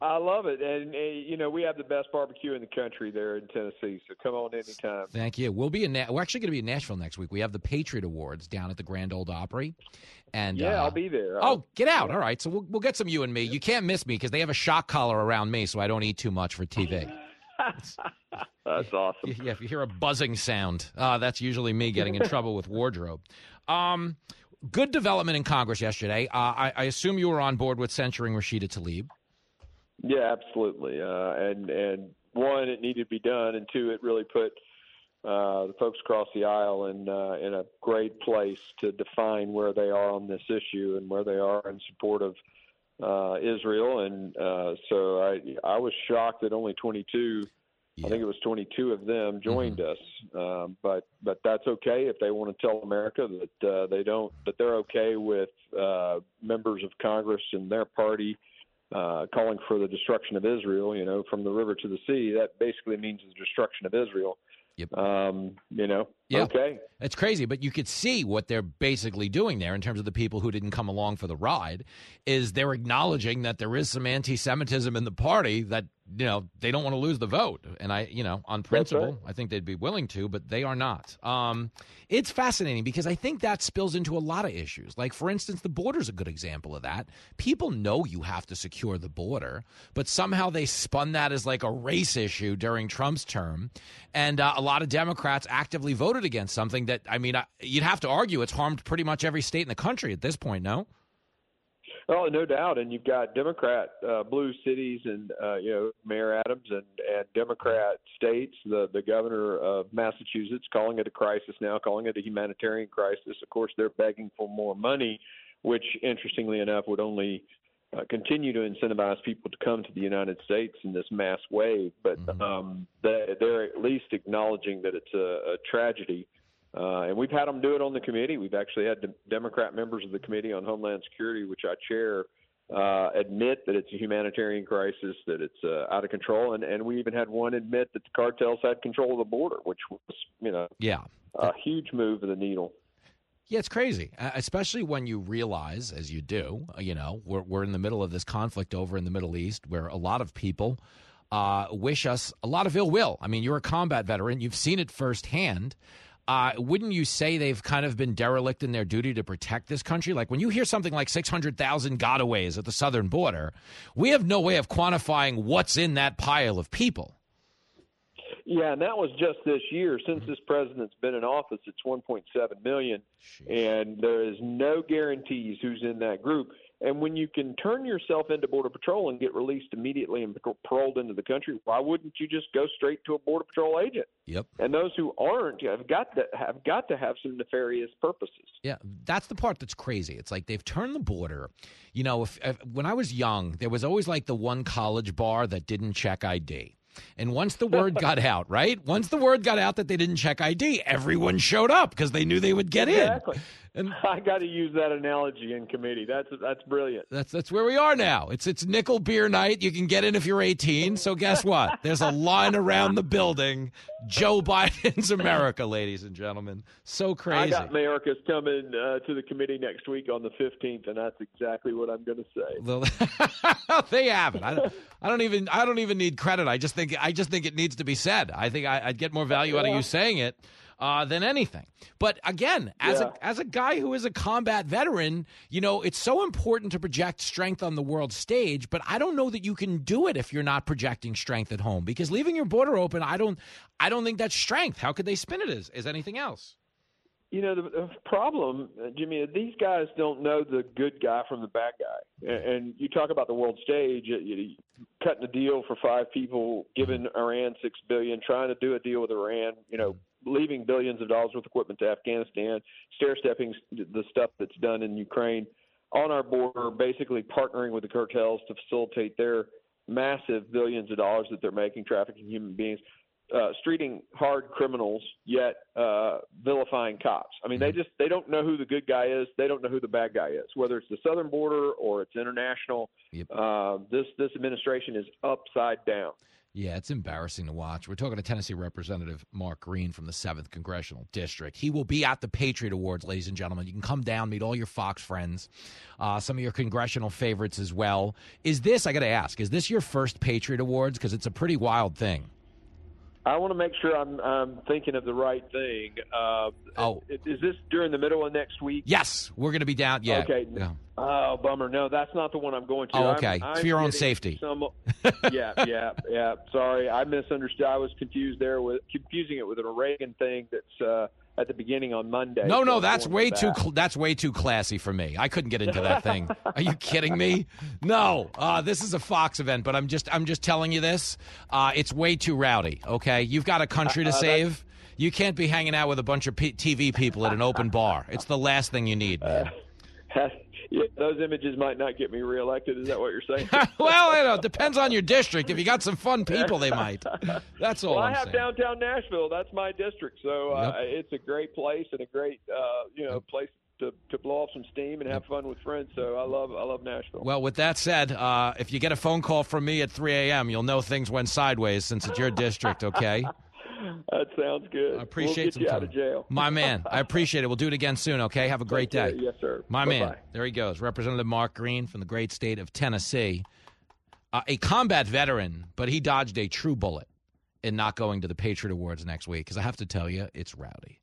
I love it, and uh, you know we have the best barbecue in the country there in Tennessee. So come on anytime. Thank you. We'll be in. Na- we're actually going to be in Nashville next week. We have the Patriot Awards down at the Grand Ole Opry, and yeah, uh, I'll be there. Oh, get out! All right, so we'll we'll get some you and me. You can't miss me because they have a shock collar around me, so I don't eat too much for TV. That's awesome. Yeah, if you hear a buzzing sound, uh, that's usually me getting in trouble with wardrobe. Um, good development in Congress yesterday. Uh, I, I assume you were on board with censuring Rashida Tlaib. Yeah, absolutely. Uh, and and one, it needed to be done, and two, it really put uh, the folks across the aisle in uh, in a great place to define where they are on this issue and where they are in support of uh, Israel. And uh, so I I was shocked that only 22. I think it was 22 of them joined us, um, but but that's okay if they want to tell America that uh, they don't that they're okay with uh, members of Congress and their party uh, calling for the destruction of Israel, you know, from the river to the sea, that basically means the destruction of Israel. Yep. Um, you know, Yeah. okay. It's crazy, but you could see what they're basically doing there in terms of the people who didn't come along for the ride is they're acknowledging that there is some anti-Semitism in the party that you know, they don't want to lose the vote. And I, you know, on principle, I think they'd be willing to, but they are not. Um, it's fascinating because I think that spills into a lot of issues. Like, for instance, the border's a good example of that. People know you have to secure the border, but somehow they spun that as like a race issue during Trump's term. And uh, a lot of Democrats actively voted against something that, I mean, you'd have to argue it's harmed pretty much every state in the country at this point, no? Oh, no doubt. And you've got Democrat uh, blue cities and uh, you know Mayor Adams and and Democrat states. The the governor of Massachusetts calling it a crisis now, calling it a humanitarian crisis. Of course, they're begging for more money, which interestingly enough would only uh, continue to incentivize people to come to the United States in this mass wave. But Mm-hmm. um, they, they're at least acknowledging that it's a, a tragedy. Uh, and we've had them do it on the committee. We've actually had de- Democrat members of the Committee on Homeland Security, which I chair, uh, admit that it's a humanitarian crisis, that it's uh, out of control, and, and we even had one admit that the cartels had control of the border, which was, you know, Yeah. a huge move of the needle. Yeah, it's crazy, uh, especially when you realize, as you do, uh, you know, we're, we're in the middle of this conflict over in the Middle East where a lot of people uh, wish us a lot of ill will. I mean, you're a combat veteran, you've seen it firsthand. Uh, wouldn't you say they've kind of been derelict in their duty to protect this country? Like when you hear something like 600,000 gotaways at the southern border, we have no way of quantifying what's in that pile of people. Yeah, and that was just this year. Since this president's been in office, it's 1.7 million, and there is no guarantees who's in that group. And when you can turn yourself into Border Patrol and get released immediately and paroled into the country, why wouldn't you just go straight to a Border Patrol agent? Yep. And those who aren't have got to have got to have some nefarious purposes. Yeah, that's the part that's crazy. It's like they've turned the border. You know, if, if when I was young, there was always like the one college bar that didn't check ID. And once the word got out, right? Once the word got out that they didn't check ID, everyone showed up because they knew they would get in. exactly. And I got to use that analogy in committee. That's that's brilliant. That's that's where we are now. It's it's nickel beer night. You can get in if you're 18. So guess what? There's a line around the building. Joe Biden's America, ladies and gentlemen. So crazy. I got Mayorkas coming uh, to the committee next week on the 15th, and that's exactly what I'm going to say. they have it. I don't, I don't even I don't even need credit. I just think I just think it needs to be said. I think I, I'd get more value out of you saying it uh, than anything. But again, as Yeah. a as a guy who is a combat veteran, you know it's so important to project strength on the world stage. But I don't know that you can do it if you're not projecting strength at home because leaving your border open, I don't I don't think that's strength. How could they spin it as as anything else? You know, the, the problem, uh, Jimmy, these guys don't know the good guy from the bad guy. And, you talk about the world stage, cutting a deal for five people, giving Iran six billion, trying to do a deal with Iran. You know, leaving billions of dollars worth of equipment to Afghanistan, stair stepping the stuff that's done in Ukraine on our border, basically partnering with the cartels to facilitate their massive billions of dollars that they're making trafficking human beings uh, streeting hard criminals yet uh, vilifying cops. I mean, they just they don't know who the good guy is. They don't know who the bad guy is. Whether it's the southern border or it's international, uh, this this administration is upside down. Yeah, it's embarrassing to watch. We're talking to Tennessee Representative Mark Green from the 7th Congressional District. He will be at the Patriot Awards, ladies and gentlemen. You can come down, meet all your Fox friends, uh, some of your congressional favorites as well. Is this, I got to ask, is this your first Patriot Awards? Because it's a pretty wild thing. I want to make sure I'm, I'm thinking of the right thing. Uh, oh, is this during the middle of next week? Yes, we're going to be down. Yeah. Okay. Yeah. Oh, bummer. No, that's not the one I'm going to. Oh, I'm- okay. I'm for your own safety. Some, yeah, yeah, yeah. Sorry, I misunderstood. I was confused there with confusing it with an Reagan thing that's uh, at the beginning on Monday. No, no, that's way to too cl- that's way too classy for me. I couldn't get into that thing. Are you kidding me? No, uh, this is a Fox event, but I'm just I'm just telling you this. Uh, it's way too rowdy. Okay, you've got a country to Uh, uh, save. You can't be hanging out with a bunch of P- TV people at an open bar. It's the last thing you need, man. those images might not get me reelected. Is that what you're saying? well, you know, it depends on your district. If you got some fun people, they might. That's all well, I have saying. downtown Nashville. That's my district, so uh, it's a great place and a great uh, you know place to, to blow off some steam and have fun with friends. So I love I love Nashville. Well, with that said, uh, if you get a phone call from me at 3 a.m., you'll know things went sideways since it's your district, okay? That sounds good. I appreciate we'll you time. out of jail. My man, I appreciate it. We'll do it again soon, okay? Have a great care. day. Yes, sir. My Bye-bye. man, there he goes. Representative Mark Green from the great state of Tennessee. uh, a combat veteran, but he dodged a true bullet in not going to the Patriot Awards next week because I have to tell you, it's rowdy.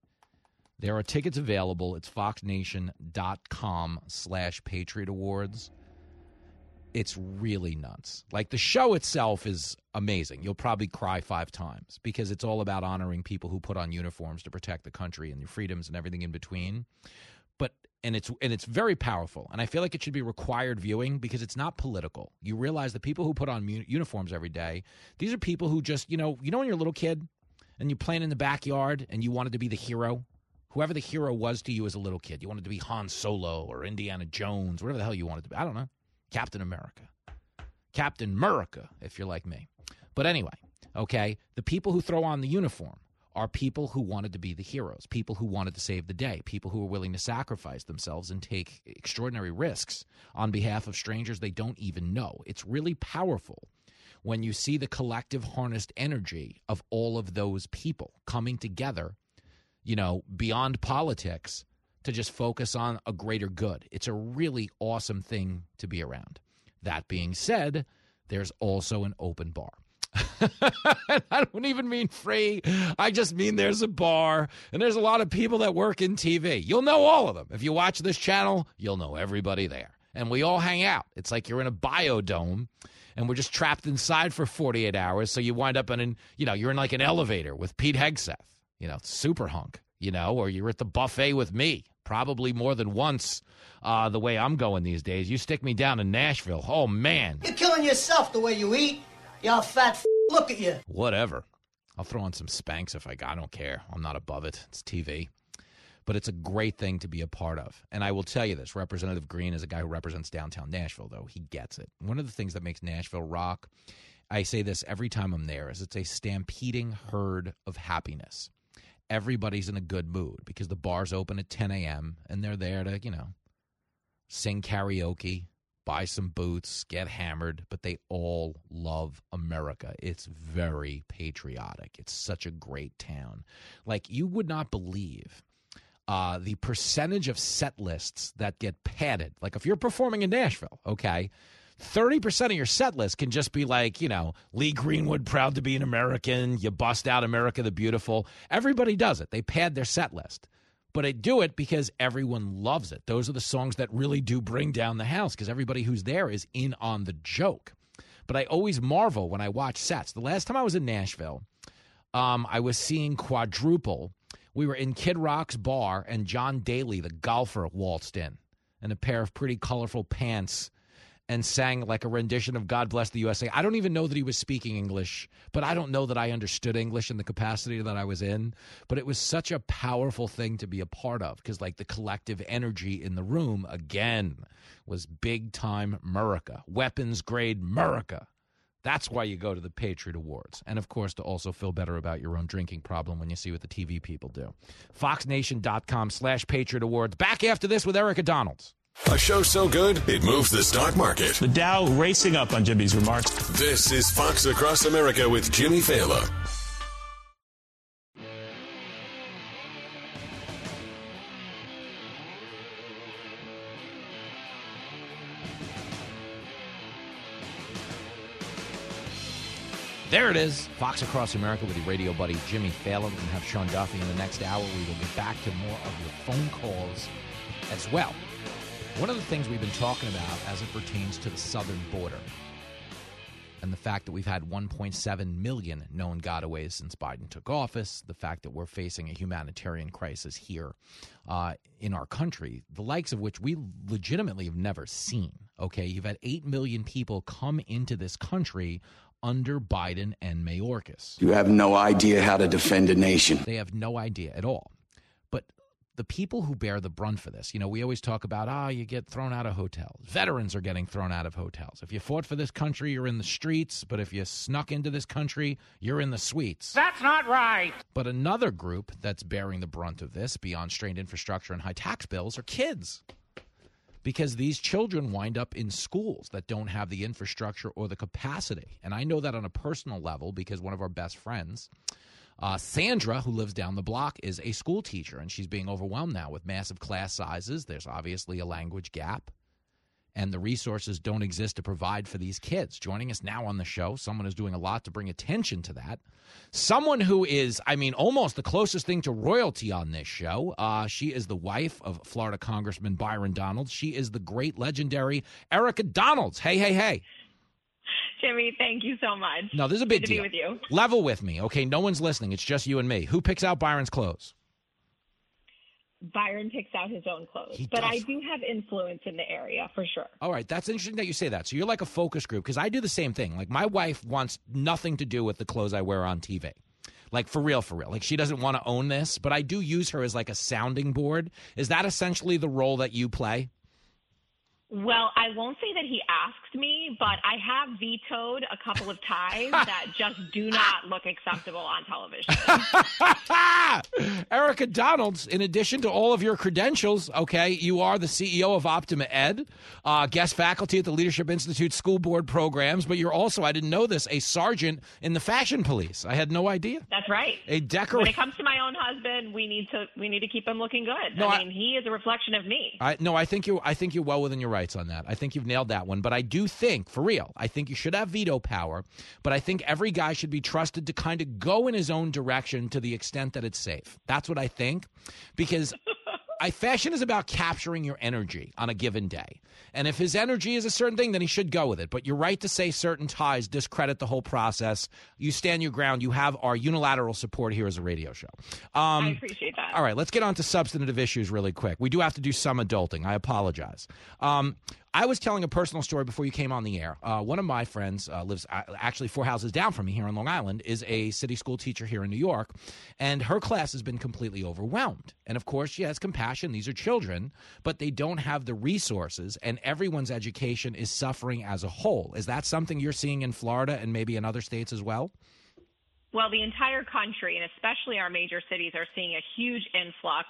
There are tickets available. It's foxnation.com slash Patriot Awards. It's really nuts. Like the show itself is amazing. You'll probably cry five times because it's all about honoring people who put on uniforms to protect the country and your freedoms and everything in between. But and it's and it's very powerful. And I feel like it should be required viewing because it's not political. You realize the people who put on mu- uniforms every day, these are people who just, you know, you know when you're a little kid and you're playing in the backyard and you wanted to be the hero whoever the hero was to you as a little kid. You wanted to be Han Solo or Indiana Jones, whatever the hell you wanted to be. I don't know. Captain America. Captain America, if you're like me. But anyway, okay, the people who throw on the uniform are people who wanted to be the heroes, people who wanted to save the day, people who are willing to sacrifice themselves and take extraordinary risks on behalf of strangers they don't even know. It's really powerful when you see the collective harnessed energy of all of those people coming together, you know, beyond politics to just focus on a greater good. It's a really awesome thing to be around. That being said, there's also an open bar. I don't even mean free. I just mean there's a bar and there's a lot of people that work in TV. You'll know all of them. If you watch this channel, you'll know everybody there. And we all hang out. It's like you're in a biodome and we're just trapped inside for 48 hours. So you wind up in, an, you know, you're in like an elevator with Pete Hegseth, you know, super hunk, you know, or you're at the buffet with me, probably more than once uh, the way I'm going these days. You stick me down in Nashville. Oh, man. You're killing yourself the way you eat. Y'all fat f- look at you. Whatever. I'll throw on some Spanx if I got. I don't care. I'm not above it. It's TV. But it's a great thing to be a part of. And I will tell you this Representative Green is a guy who represents downtown Nashville, though. He gets it. One of the things that makes Nashville rock, I say this every time I'm there, is it's a stampeding herd of happiness. Everybody's in a good mood because the bar's open at 10 a.m. and they're there to, you know, sing karaoke, buy some boots, get hammered, but they all love America. It's very patriotic. It's such a great town. Like, you would not believe uh, the percentage of set lists that get padded. Like, if you're performing in Nashville, okay, 30% of your set list can just be like, you know, Lee Greenwood, proud to be an American. You bust out America the Beautiful. Everybody does it. They pad their set list but I do it because everyone loves it. Those are the songs that really do bring down the house because everybody who's there is in on the joke. But I always marvel when I watch sets. The last time I was in Nashville, um, I was seeing Quadruple. We were in Kid Rock's bar, and John Daly, the golfer, waltzed in in a pair of pretty colorful pants and sang like a rendition of God Bless the USA. I don't even know that he was speaking English, but I don't know that I understood English in the capacity that I was in. But it was such a powerful thing to be a part of because, like, the collective energy in the room, again, was big time America, weapons grade America. That's why you go to the Patriot Awards. And of course, to also feel better about your own drinking problem when you see what the TV people do. FoxNation.com slash Patriot Awards. Back after this with Erika Donalds. A show so good, it moves the stock market. The Dow racing up on Jimmy's remarks. This is Fox Across America with Jimmy Failla. There it is. Fox Across America with your radio buddy Jimmy Failla. We're going to have Sean Duffy in the next hour. We will get back to more of your phone calls as well. One of the things we've been talking about as it pertains to the southern border and the fact that we've had 1.7 million known gotaways since Biden took office, the fact that we're facing a humanitarian crisis here uh, in our country, the likes of which we legitimately have never seen. Okay, you've had 8 million people come into this country under Biden and Mayorkas. You have no idea how to defend a nation. They have no idea at all. The people who bear the brunt for this, you know, we always talk about, ah, oh, you get thrown out of hotels. Veterans are getting thrown out of hotels. If you fought for this country, you're in the streets. But if you snuck into this country, you're in the suites. That's not right. But another group that's bearing the brunt of this, beyond strained infrastructure and high tax bills, are kids because these children wind up in schools that don't have the infrastructure or the capacity. And I know that on a personal level because one of our best friends, uh, Sandra, who lives down the block, is a school teacher, and she's being overwhelmed now with massive class sizes. There's obviously a language gap. and the resources don't exist to provide for these kids. Joining us now on the show, someone who's doing a lot to bring attention to that. Someone who is, I mean, almost the closest thing to royalty on this show. Uh, she is the wife of Florida Congressman Byron Donalds. She is the great, legendary Erika Donalds. Hey, hey, hey. Jimmy, thank you so much. No, this is a big deal. be with you. Level with me, okay? No one's listening. It's just you and me. Who picks out Byron's clothes? Byron picks out his own clothes, He but does. I do have influence in the area for sure. All right, that's interesting that you say that. So you're like a focus group because I do the same thing. Like my wife wants nothing to do with the clothes I wear on TV. Like for real, for real. Like she doesn't want to own this, but I do use her as like a sounding board. Is that essentially the role that you play? Well, I won't say that he asked me, but I have vetoed a couple of ties that just do not look acceptable on television. Erika Donalds, in addition to all of your credentials, okay, you are the CEO of Optima Ed, uh, guest faculty at the Leadership Institute School Board programs, but you're also, I didn't know this, a sergeant in the fashion police. I had no idea. That's right. A decorator. When it comes to my own husband, we need to we need to keep him looking good. No, I I- mean, he is a reflection of me. I, no, I think you. I think you're well within your rights on that. I think you've nailed that one. But I do think, for real, I think you should have veto power. But I think every guy should be trusted to kind of go in his own direction to the extent that it's safe. That's what I think, because I fashion is about capturing your energy on a given day. And if his energy is a certain thing, then he should go with it. But you're right to say certain ties discredit the whole process. You stand your ground. You have our unilateral support here as a radio show. Um, I appreciate that. all right, let's get on to substantive issues really quick. We do have to do some adulting. I apologize. Um, I was telling a personal story before you came on the air. Uh, one of my friends uh, lives uh, actually four houses down from me here on Long Island, is a city school teacher here in New York, and her class has been completely overwhelmed. And of course, she has compassion. These are children, but they don't have the resources, and everyone's education is suffering as a whole. Is that something you're seeing in Florida and maybe in other states as well? Well, the entire country, and especially our major cities, are seeing a huge influx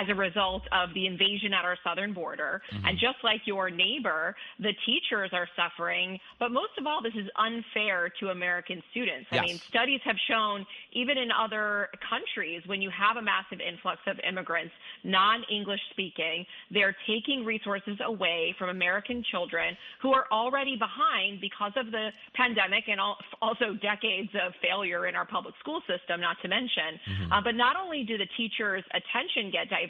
as a result of the invasion at our southern border. Mhm. And just like your neighbor, the teachers are suffering. But most of all, this is unfair to American students. I mean, studies have shown, even in other countries, when you have a massive influx of immigrants, non English speaking, they're taking resources away from American children who are already behind because of the pandemic and also decades of failure in our public school system, not to mention. Mhm. Uh, but not only do the teachers' attention get diverted,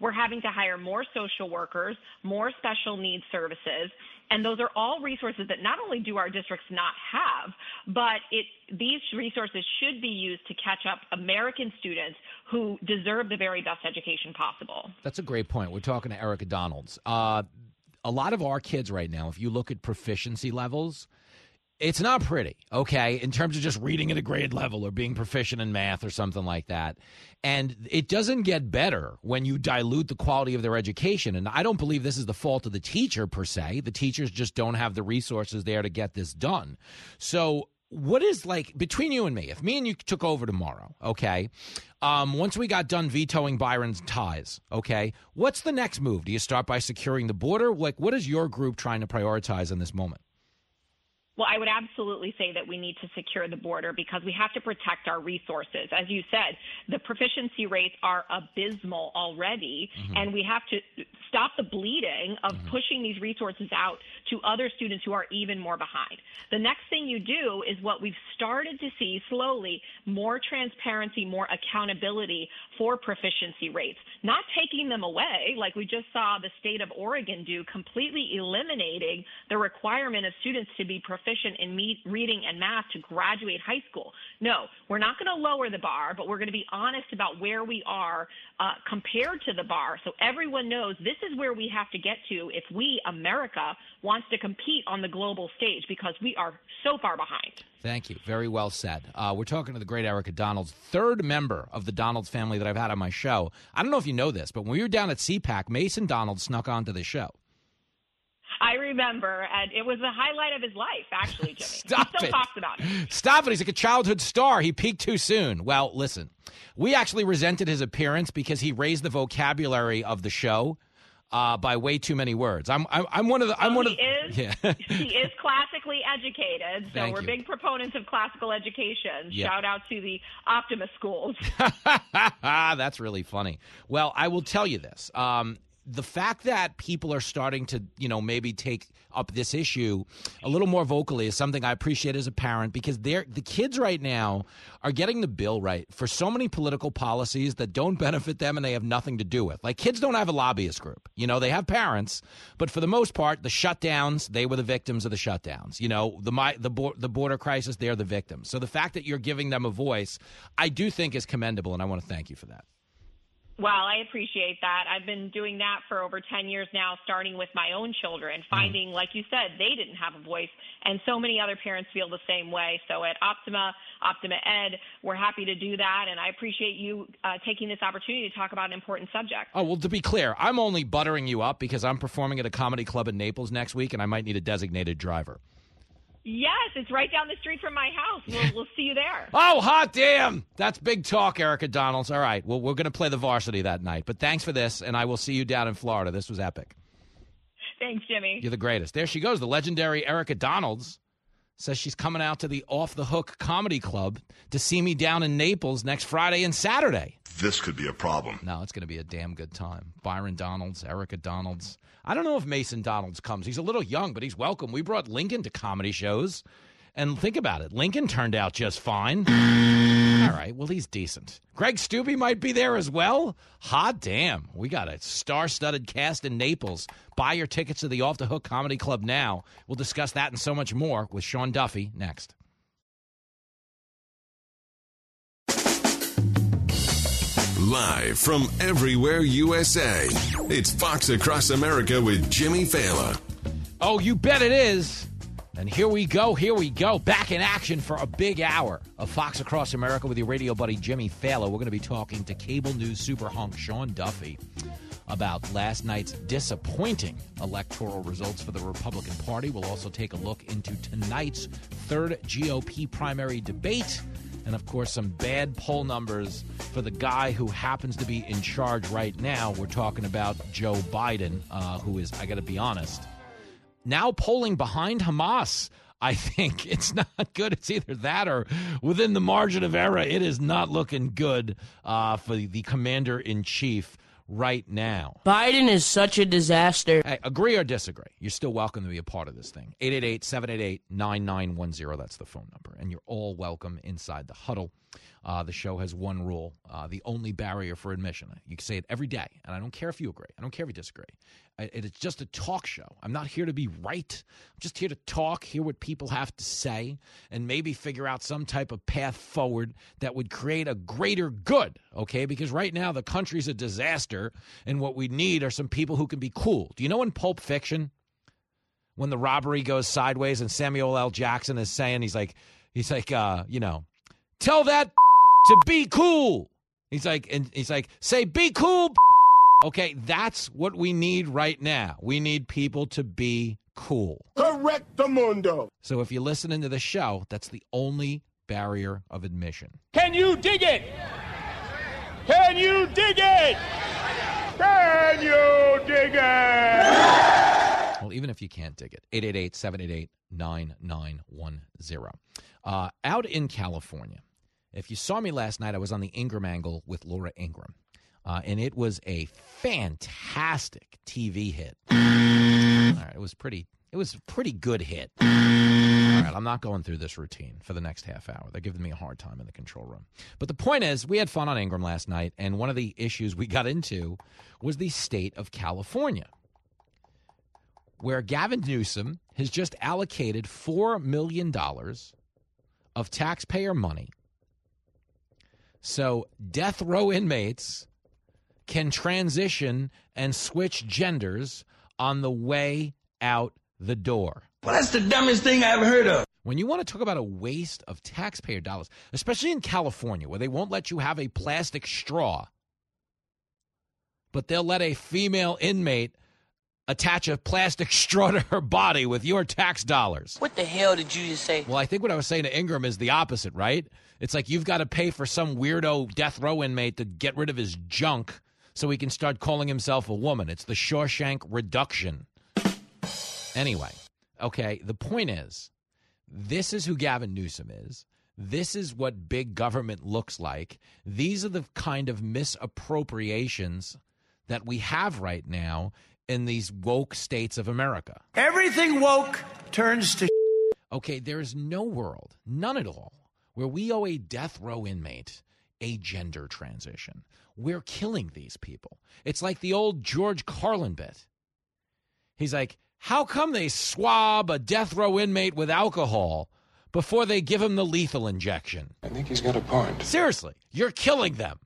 we're having to hire more social workers, more special needs services. And those are all resources that not only do our districts not have, but it these resources should be used to catch up American students who deserve the very best education possible. That's a great point. We're talking to Erika Donalds. Uh, a lot of our kids right now, if you look at proficiency levels, it's not pretty, okay, in terms of just reading at a grade level or being proficient in math or something like that. And it doesn't get better when you dilute the quality of their education. And I don't believe this is the fault of the teacher per se. The teachers just don't have the resources there to get this done. So, what is like between you and me? If me and you took over tomorrow, okay, um, once we got done vetoing Byron's ties, okay, what's the next move? Do you start by securing the border? Like, what is your group trying to prioritize in this moment? Well, I would absolutely say that we need to secure the border because we have to protect our resources. As you said, the proficiency rates are abysmal already, mm-hmm. and we have to stop the bleeding of mm-hmm. pushing these resources out to other students who are even more behind. The next thing you do is what we've started to see slowly more transparency, more accountability for proficiency rates, not taking them away like we just saw the state of Oregon do, completely eliminating the requirement of students to be proficient in reading and math to graduate high school. No, we're not going to lower the bar, but we're going to be honest about where we are uh, compared to the bar so everyone knows this is where we have to get to if we, America, wants to compete on the global stage because we are so far behind. Thank you. Very well said. Uh, we're talking to the great Erika Donalds, third member of the Donalds family that I've had on my show. I don't know if you know this, but when we were down at CPAC, Mason Donald snuck onto the show. I remember, and it was the highlight of his life, actually, Jimmy. Stop he still it. talks about it. Stop it. He's like a childhood star. He peaked too soon. Well, listen, we actually resented his appearance because he raised the vocabulary of the show uh, by way too many words. I'm, I'm, I'm one of the. I'm Well, one he of. is. Yeah. he is classically educated, so Thank we're you. big proponents of classical education. Yeah. Shout out to the Optima schools. That's really funny. Well, I will tell you this. Um, the fact that people are starting to, you know, maybe take up this issue a little more vocally is something I appreciate as a parent because they're the kids right now are getting the bill right for so many political policies that don't benefit them and they have nothing to do with. Like kids don't have a lobbyist group. You know, they have parents, but for the most part, the shutdowns, they were the victims of the shutdowns. You know, the my, the the border crisis, they're the victims. So the fact that you're giving them a voice, I do think is commendable and I want to thank you for that. Well, I appreciate that. I've been doing that for over 10 years now, starting with my own children, finding, like you said, they didn't have a voice. And so many other parents feel the same way. So at Optima, Optima Ed, we're happy to do that. And I appreciate you uh, taking this opportunity to talk about an important subject. Oh, well, to be clear, I'm only buttering you up because I'm performing at a comedy club in Naples next week and I might need a designated driver. Yes, it's right down the street from my house. We'll, we'll see you there. Oh, hot damn. That's big talk, Erika Donalds. All right. Well, we're going to play the varsity that night. But thanks for this, and I will see you down in Florida. This was epic. Thanks, Jimmy. You're the greatest. There she goes, the legendary Erika Donalds. Says she's coming out to the Off the Hook Comedy Club to see me down in Naples next Friday and Saturday. This could be a problem. No, it's going to be a damn good time. Byron Donalds, Erika Donalds. I don't know if Mason Donalds comes. He's a little young, but he's welcome. We brought Lincoln to comedy shows. And think about it. Lincoln turned out just fine. All right. Well, he's decent. Greg Stubbe might be there as well. Hot damn. We got a star studded cast in Naples. Buy your tickets to the Off the Hook Comedy Club now. We'll discuss that and so much more with Sean Duffy next. Live from everywhere USA, it's Fox Across America with Jimmy Failla. Oh, you bet it is. And here we go, here we go. Back in action for a big hour of Fox Across America with your radio buddy Jimmy Failla. We're going to be talking to cable news super hunk Sean Duffy about last night's disappointing electoral results for the Republican Party. We'll also take a look into tonight's third GOP primary debate. And of course, some bad poll numbers for the guy who happens to be in charge right now. We're talking about Joe Biden, uh, who is, I got to be honest, now polling behind Hamas. I think it's not good. It's either that or within the margin of error. It is not looking good uh, for the commander in chief right now. Biden is such a disaster. Hey, agree or disagree? You're still welcome to be a part of this thing. 888 788 9910. That's the phone number. And you're all welcome inside the huddle. Uh, the show has one rule uh, the only barrier for admission. You can say it every day, and I don't care if you agree. I don't care if you disagree. It is just a talk show. I'm not here to be right. I'm just here to talk, hear what people have to say, and maybe figure out some type of path forward that would create a greater good, okay? Because right now the country's a disaster, and what we need are some people who can be cool. Do you know in Pulp Fiction, when the robbery goes sideways and Samuel L. Jackson is saying, he's like, he's like, uh, you know, tell that to be cool. He's like, and he's like, say, be cool. Okay, that's what we need right now. We need people to be cool. Correct the mundo. So if you're listening to the show, that's the only barrier of admission. Can you dig it? Can you dig it? Can you dig it? Well, even if you can't dig it, 888 788 9910. Uh, out in California, if you saw me last night, I was on the Ingraham angle with Laura Ingraham. Uh, and it was a fantastic TV hit. It was pretty. It was a pretty good hit. All right, I'm not going through this routine for the next half hour. They're giving me a hard time in the control room. But the point is, we had fun on Ingraham last night, and one of the issues we got into was the state of California, where Gavin Newsom has just allocated four million dollars of taxpayer money so death row inmates can transition and switch genders on the way out the door. Well, that's the dumbest thing I ever heard of. When you want to talk about a waste of taxpayer dollars, especially in California, where they won't let you have a plastic straw, but they'll let a female inmate attach a plastic straw to her body with your tax dollars. What the hell did you just say? Well, I think what I was saying to Ingraham is the opposite, right? It's like you've got to pay for some weirdo death row inmate to get rid of his junk so he can start calling himself a woman. It's the Shawshank reduction. Anyway, okay, the point is this is who Gavin Newsom is. This is what big government looks like. These are the kind of misappropriations that we have right now in these woke states of America. Everything woke turns to. Okay, there is no world, none at all, where we owe a death row inmate a gender transition. We're killing these people. It's like the old George Carlin bit. He's like, how come they swab a death row inmate with alcohol before they give him the lethal injection? I think he's got a point. Seriously, you're killing them.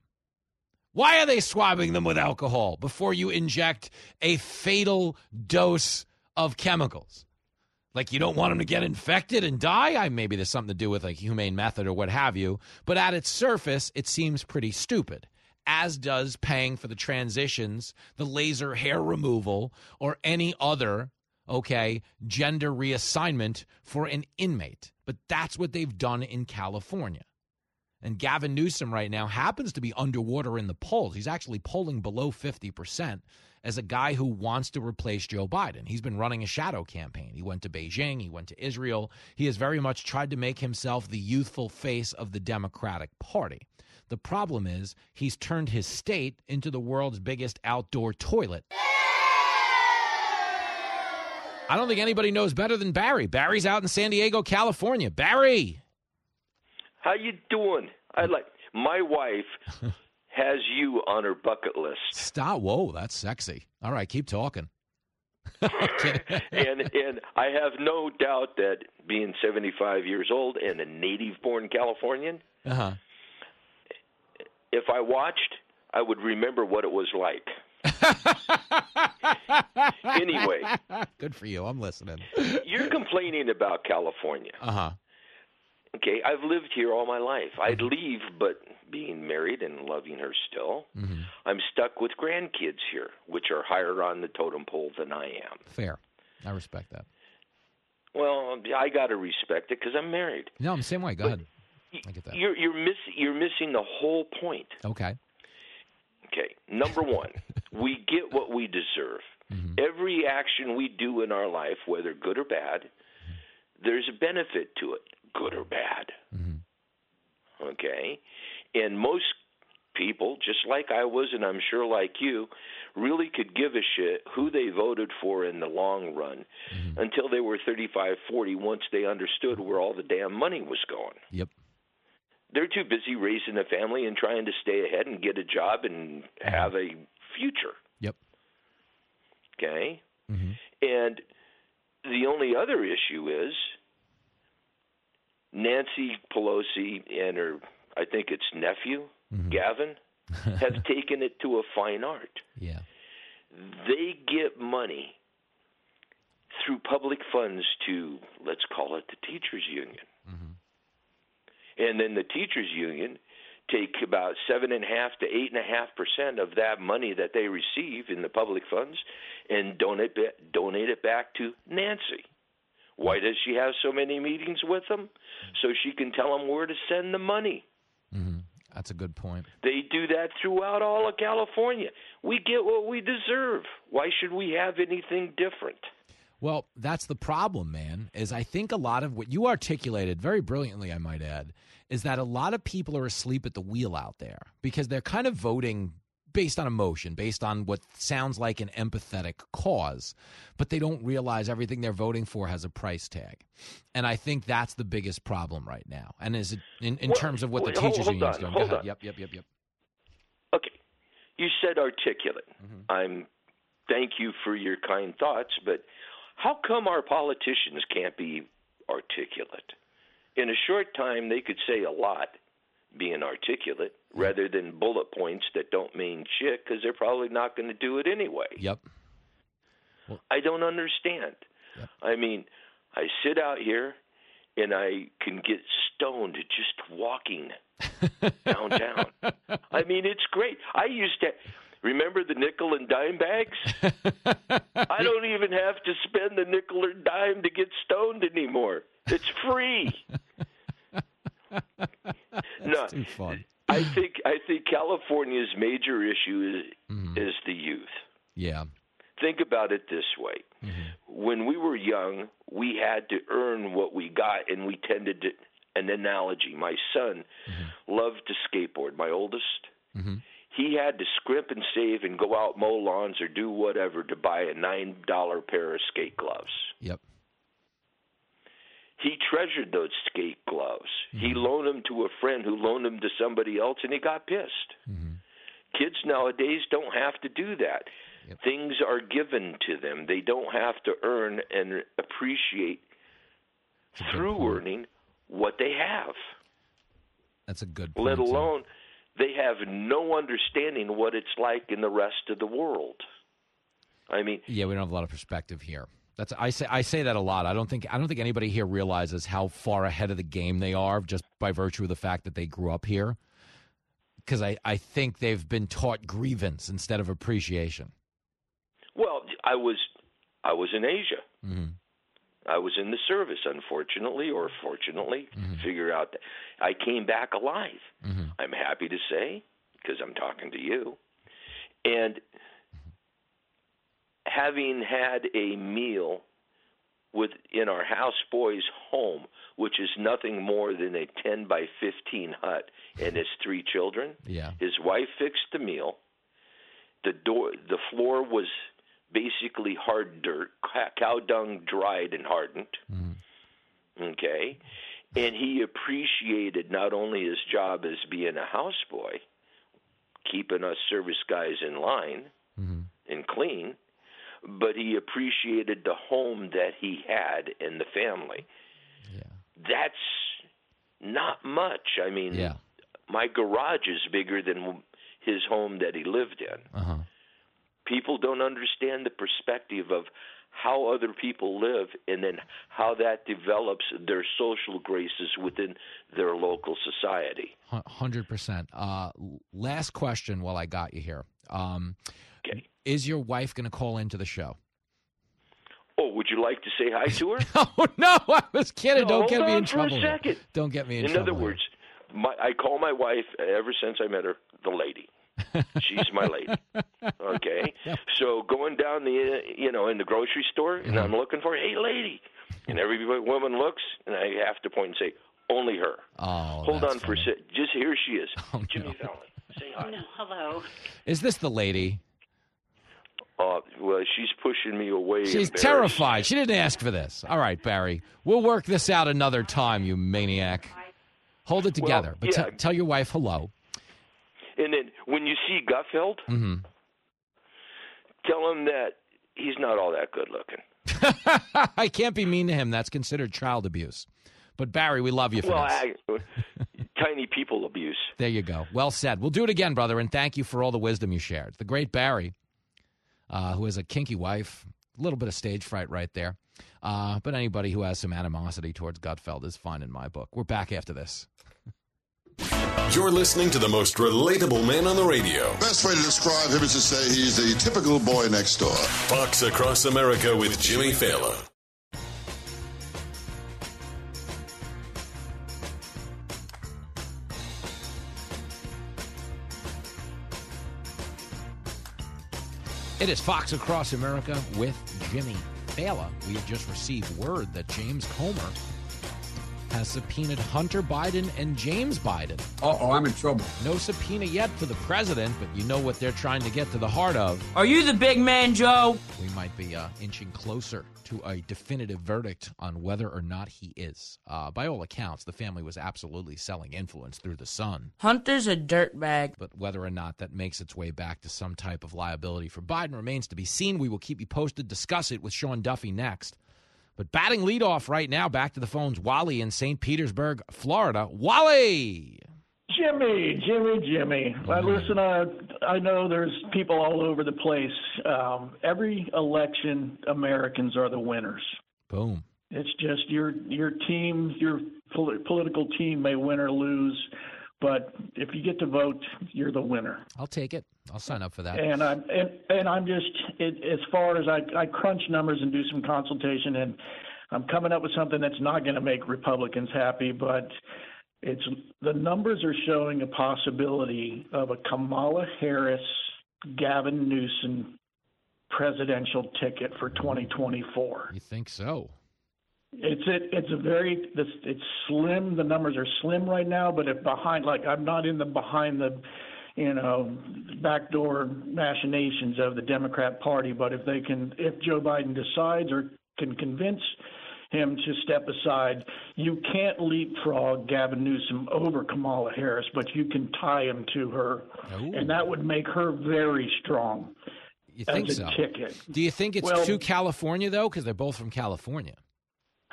Why are they swabbing them with alcohol before you inject a fatal dose of chemicals? Like you don't want them to get infected and die? I maybe there's something to do with like humane method or what have you, but at its surface it seems pretty stupid. As does paying for the transitions, the laser hair removal, or any other okay, gender reassignment for an inmate. But that's what they've done in California. And Gavin Newsom right now happens to be underwater in the polls. He's actually polling below 50% as a guy who wants to replace Joe Biden. He's been running a shadow campaign. He went to Beijing, he went to Israel. He has very much tried to make himself the youthful face of the Democratic Party. The problem is he's turned his state into the world's biggest outdoor toilet. I don't think anybody knows better than Barry. Barry's out in San Diego, California. Barry. How you doing? I like my wife has you on her bucket list. Stop. Whoa, that's sexy. All right, keep talking. and and I have no doubt that being 75 years old and a native born Californian, uh-huh. if I watched, I would remember what it was like. anyway, good for you. I'm listening. You're complaining about California. Uh huh. Okay, I've lived here all my life. I'd leave, but being married and loving her still, mm-hmm. I'm stuck with grandkids here, which are higher on the totem pole than I am. Fair. I respect that. Well, I got to respect it because I'm married. No, I'm the same way. Go But ahead. I get that. You're you're missing you're missing the whole point. Okay. Okay, number one, we get what we deserve. Mm-hmm. Every action we do in our life, whether good or bad, there's a benefit to it, good or bad. Mm-hmm. Okay? And most people, just like I was, and I'm sure like you, really could give a shit who they voted for in the long run Mm-hmm. until they were 35, 40, once they understood where all the damn money was going. Yep. They're too busy raising a family and trying to stay ahead and get a job and have a future. Yep. Okay? Mm-hmm. And the only other issue is Nancy Pelosi and her, I think it's nephew, mm-hmm. Gavin, have taken it to a fine art. Yeah. They get money through public funds to, let's call it the teachers union. Mm-hmm. And then the teachers union take about seven and a half to eight and a half percent of that money that they receive in the public funds and donate donate it back to Nancy. Why does she have so many meetings with them? So she can tell them where to send the money. Mm-hmm. That's a good point. They do that throughout all of California. We get what we deserve. Why should we have anything different? Well, that's the problem, man. Is I think a lot of what you articulated very brilliantly, I might add, is that a lot of people are asleep at the wheel out there because they're kind of voting based on emotion, based on what sounds like an empathetic cause, but they don't realize everything they're voting for has a price tag. And I think that's the biggest problem right now. And is it in, in Well, terms of what the wait, hold- teachers hold union's on, doing? hold Go ahead. on. Yep, yep, yep, yep. Okay. You said articulate. Mm-hmm. I'm thank you for your kind thoughts, but how come our politicians can't be articulate? In a short time they could say a lot being articulate rather than bullet points that don't mean shit because they're probably not going to do it anyway. Yep. Well, I don't understand. I mean, I sit out here and I can get stoned just walking downtown. I mean, it's great. I used to remember the nickel and dime bags. I don't even have to spend the nickel or dime to get stoned anymore. It's free. no, Too fun. I think I think California's major issue is mm-hmm. is the youth. Yeah. Think about it this way. Mm-hmm. When we were young, we had to earn what we got, and we tended to. An analogy: My son mm-hmm. loved to skateboard. My oldest, he had to scrimp and save and go out mow lawns or do whatever to buy a nine dollar pair of skate gloves. Yep. He treasured those skate gloves. He mm-hmm. loaned them to a friend who loaned them to somebody else, and he got pissed. Mm-hmm. Kids nowadays don't have to do that. Things are given to them. They don't have to earn and appreciate through earning what they have. That's a good point. Let too. alone they have no understanding what it's like in the rest of the world. I mean, Yeah, we don't have a lot of perspective here. That's I say I say that a lot. I don't think I don't think anybody here realizes how far ahead of the game they are just by virtue of the fact that they grew up here. Because I, I think they've been taught grievance instead of appreciation. well, I was I was in Asia. Mm-hmm. I was in the service, unfortunately or fortunately. Figure out that I came back alive. I'm happy to say because I'm talking to you, and having had a meal with in our houseboy's home, which is nothing more than a ten by fifteen hut, and his three children. Yeah. His wife fixed the meal. The door, the floor was basically hard dirt, cow dung dried and hardened. Mm-hmm. Okay, and he appreciated not only his job as being a houseboy, keeping us service guys in line mm-hmm. and clean, but he appreciated the home that he had and the family. That's not much. I mean, Yeah. my garage is bigger than his home that he lived in. Uh huh. People don't understand the perspective of how other people live and then how that develops their social graces within their local society. Hundred percent. Uh, last question while I got you here. Um, Is your wife going to call into the show? Oh, would you like to say hi to her? oh no, I was kidding. No, Don't get me on in for trouble. A second. Don't get me in, In trouble. In other words, my, I call my wife ever since I met her the lady. She's my lady. Okay. So going down the uh, you know in the grocery store and I'm looking for hey lady, and every woman looks and I have to point and say only her. Oh, Hold that's on for a funny. sec. Just here she is. Oh, Jimmy Failla. Say hi. No, hello. Is this the lady? Uh, well, she's pushing me away. She's terrified. She didn't ask for this. All right, Barry. We'll work this out another time, you maniac. Hold it together. Well, but yeah. te- tell your wife hello. And then when you see Gutfeld, hmm tell him that he's not all that good looking. I can't be mean to him. That's considered child abuse. But Barry, we love you for well, this. I, tiny people abuse. There you go. Well said. We'll do it again, brother, and thank you for all the wisdom you shared. The great Barry, uh, who has a kinky wife, a little bit of stage fright right there. Uh, but anybody who has some animosity towards Gutfeld is fine in my book. We're back after this. You're listening to the most relatable man on the radio. Best way to describe him is to say he's the typical boy next door. Fox Across America with Jimmy Failla. It is Fox Across America with Jimmy Failla. We have just received word that James Comer has subpoenaed Hunter Biden and James Biden. Uh oh, I'm in trouble. No subpoena yet for the president, but you know what they're trying to get to the heart of. Are you the big man, Joe? We might be uh, inching closer to a definitive verdict on whether or not he is. Uh, by all accounts, the family was absolutely selling influence through the son. Hunter's a dirtbag. But whether or not that makes its way back to some type of liability for Biden remains to be seen. We will keep you posted, discuss it with Sean Duffy next. But batting leadoff right now, back to the phones, Wally in St. Petersburg, Florida. Wally! Jimmy, Jimmy, Jimmy. Uh, listen, uh, I know there's people all over the place. Um, every election, Americans are the winners. Boom. It's just your your team, your pol- political team may win or lose, but if you get to vote, you're the winner. I'll take it. I'll sign up for that. And I'm and, and I'm just it, as far as I, I crunch numbers and do some consultation, and I'm coming up with something that's not going to make Republicans happy, but it's the numbers are showing a possibility of a Kamala Harris, Gavin Newsom presidential ticket for 2024. You think so? It's it, it's a very this it's slim. The numbers are slim right now, but if behind like I'm not in the behind the you know, backdoor machinations of the Democrat Party. But if they can, if Joe Biden decides or can convince him to step aside, you can't leapfrog Gavin Newsom over Kamala Harris, but you can tie him to her, Ooh. and that would make her very strong. You think so? ticket. Do you think it's Well- too California though? Because they're both from California.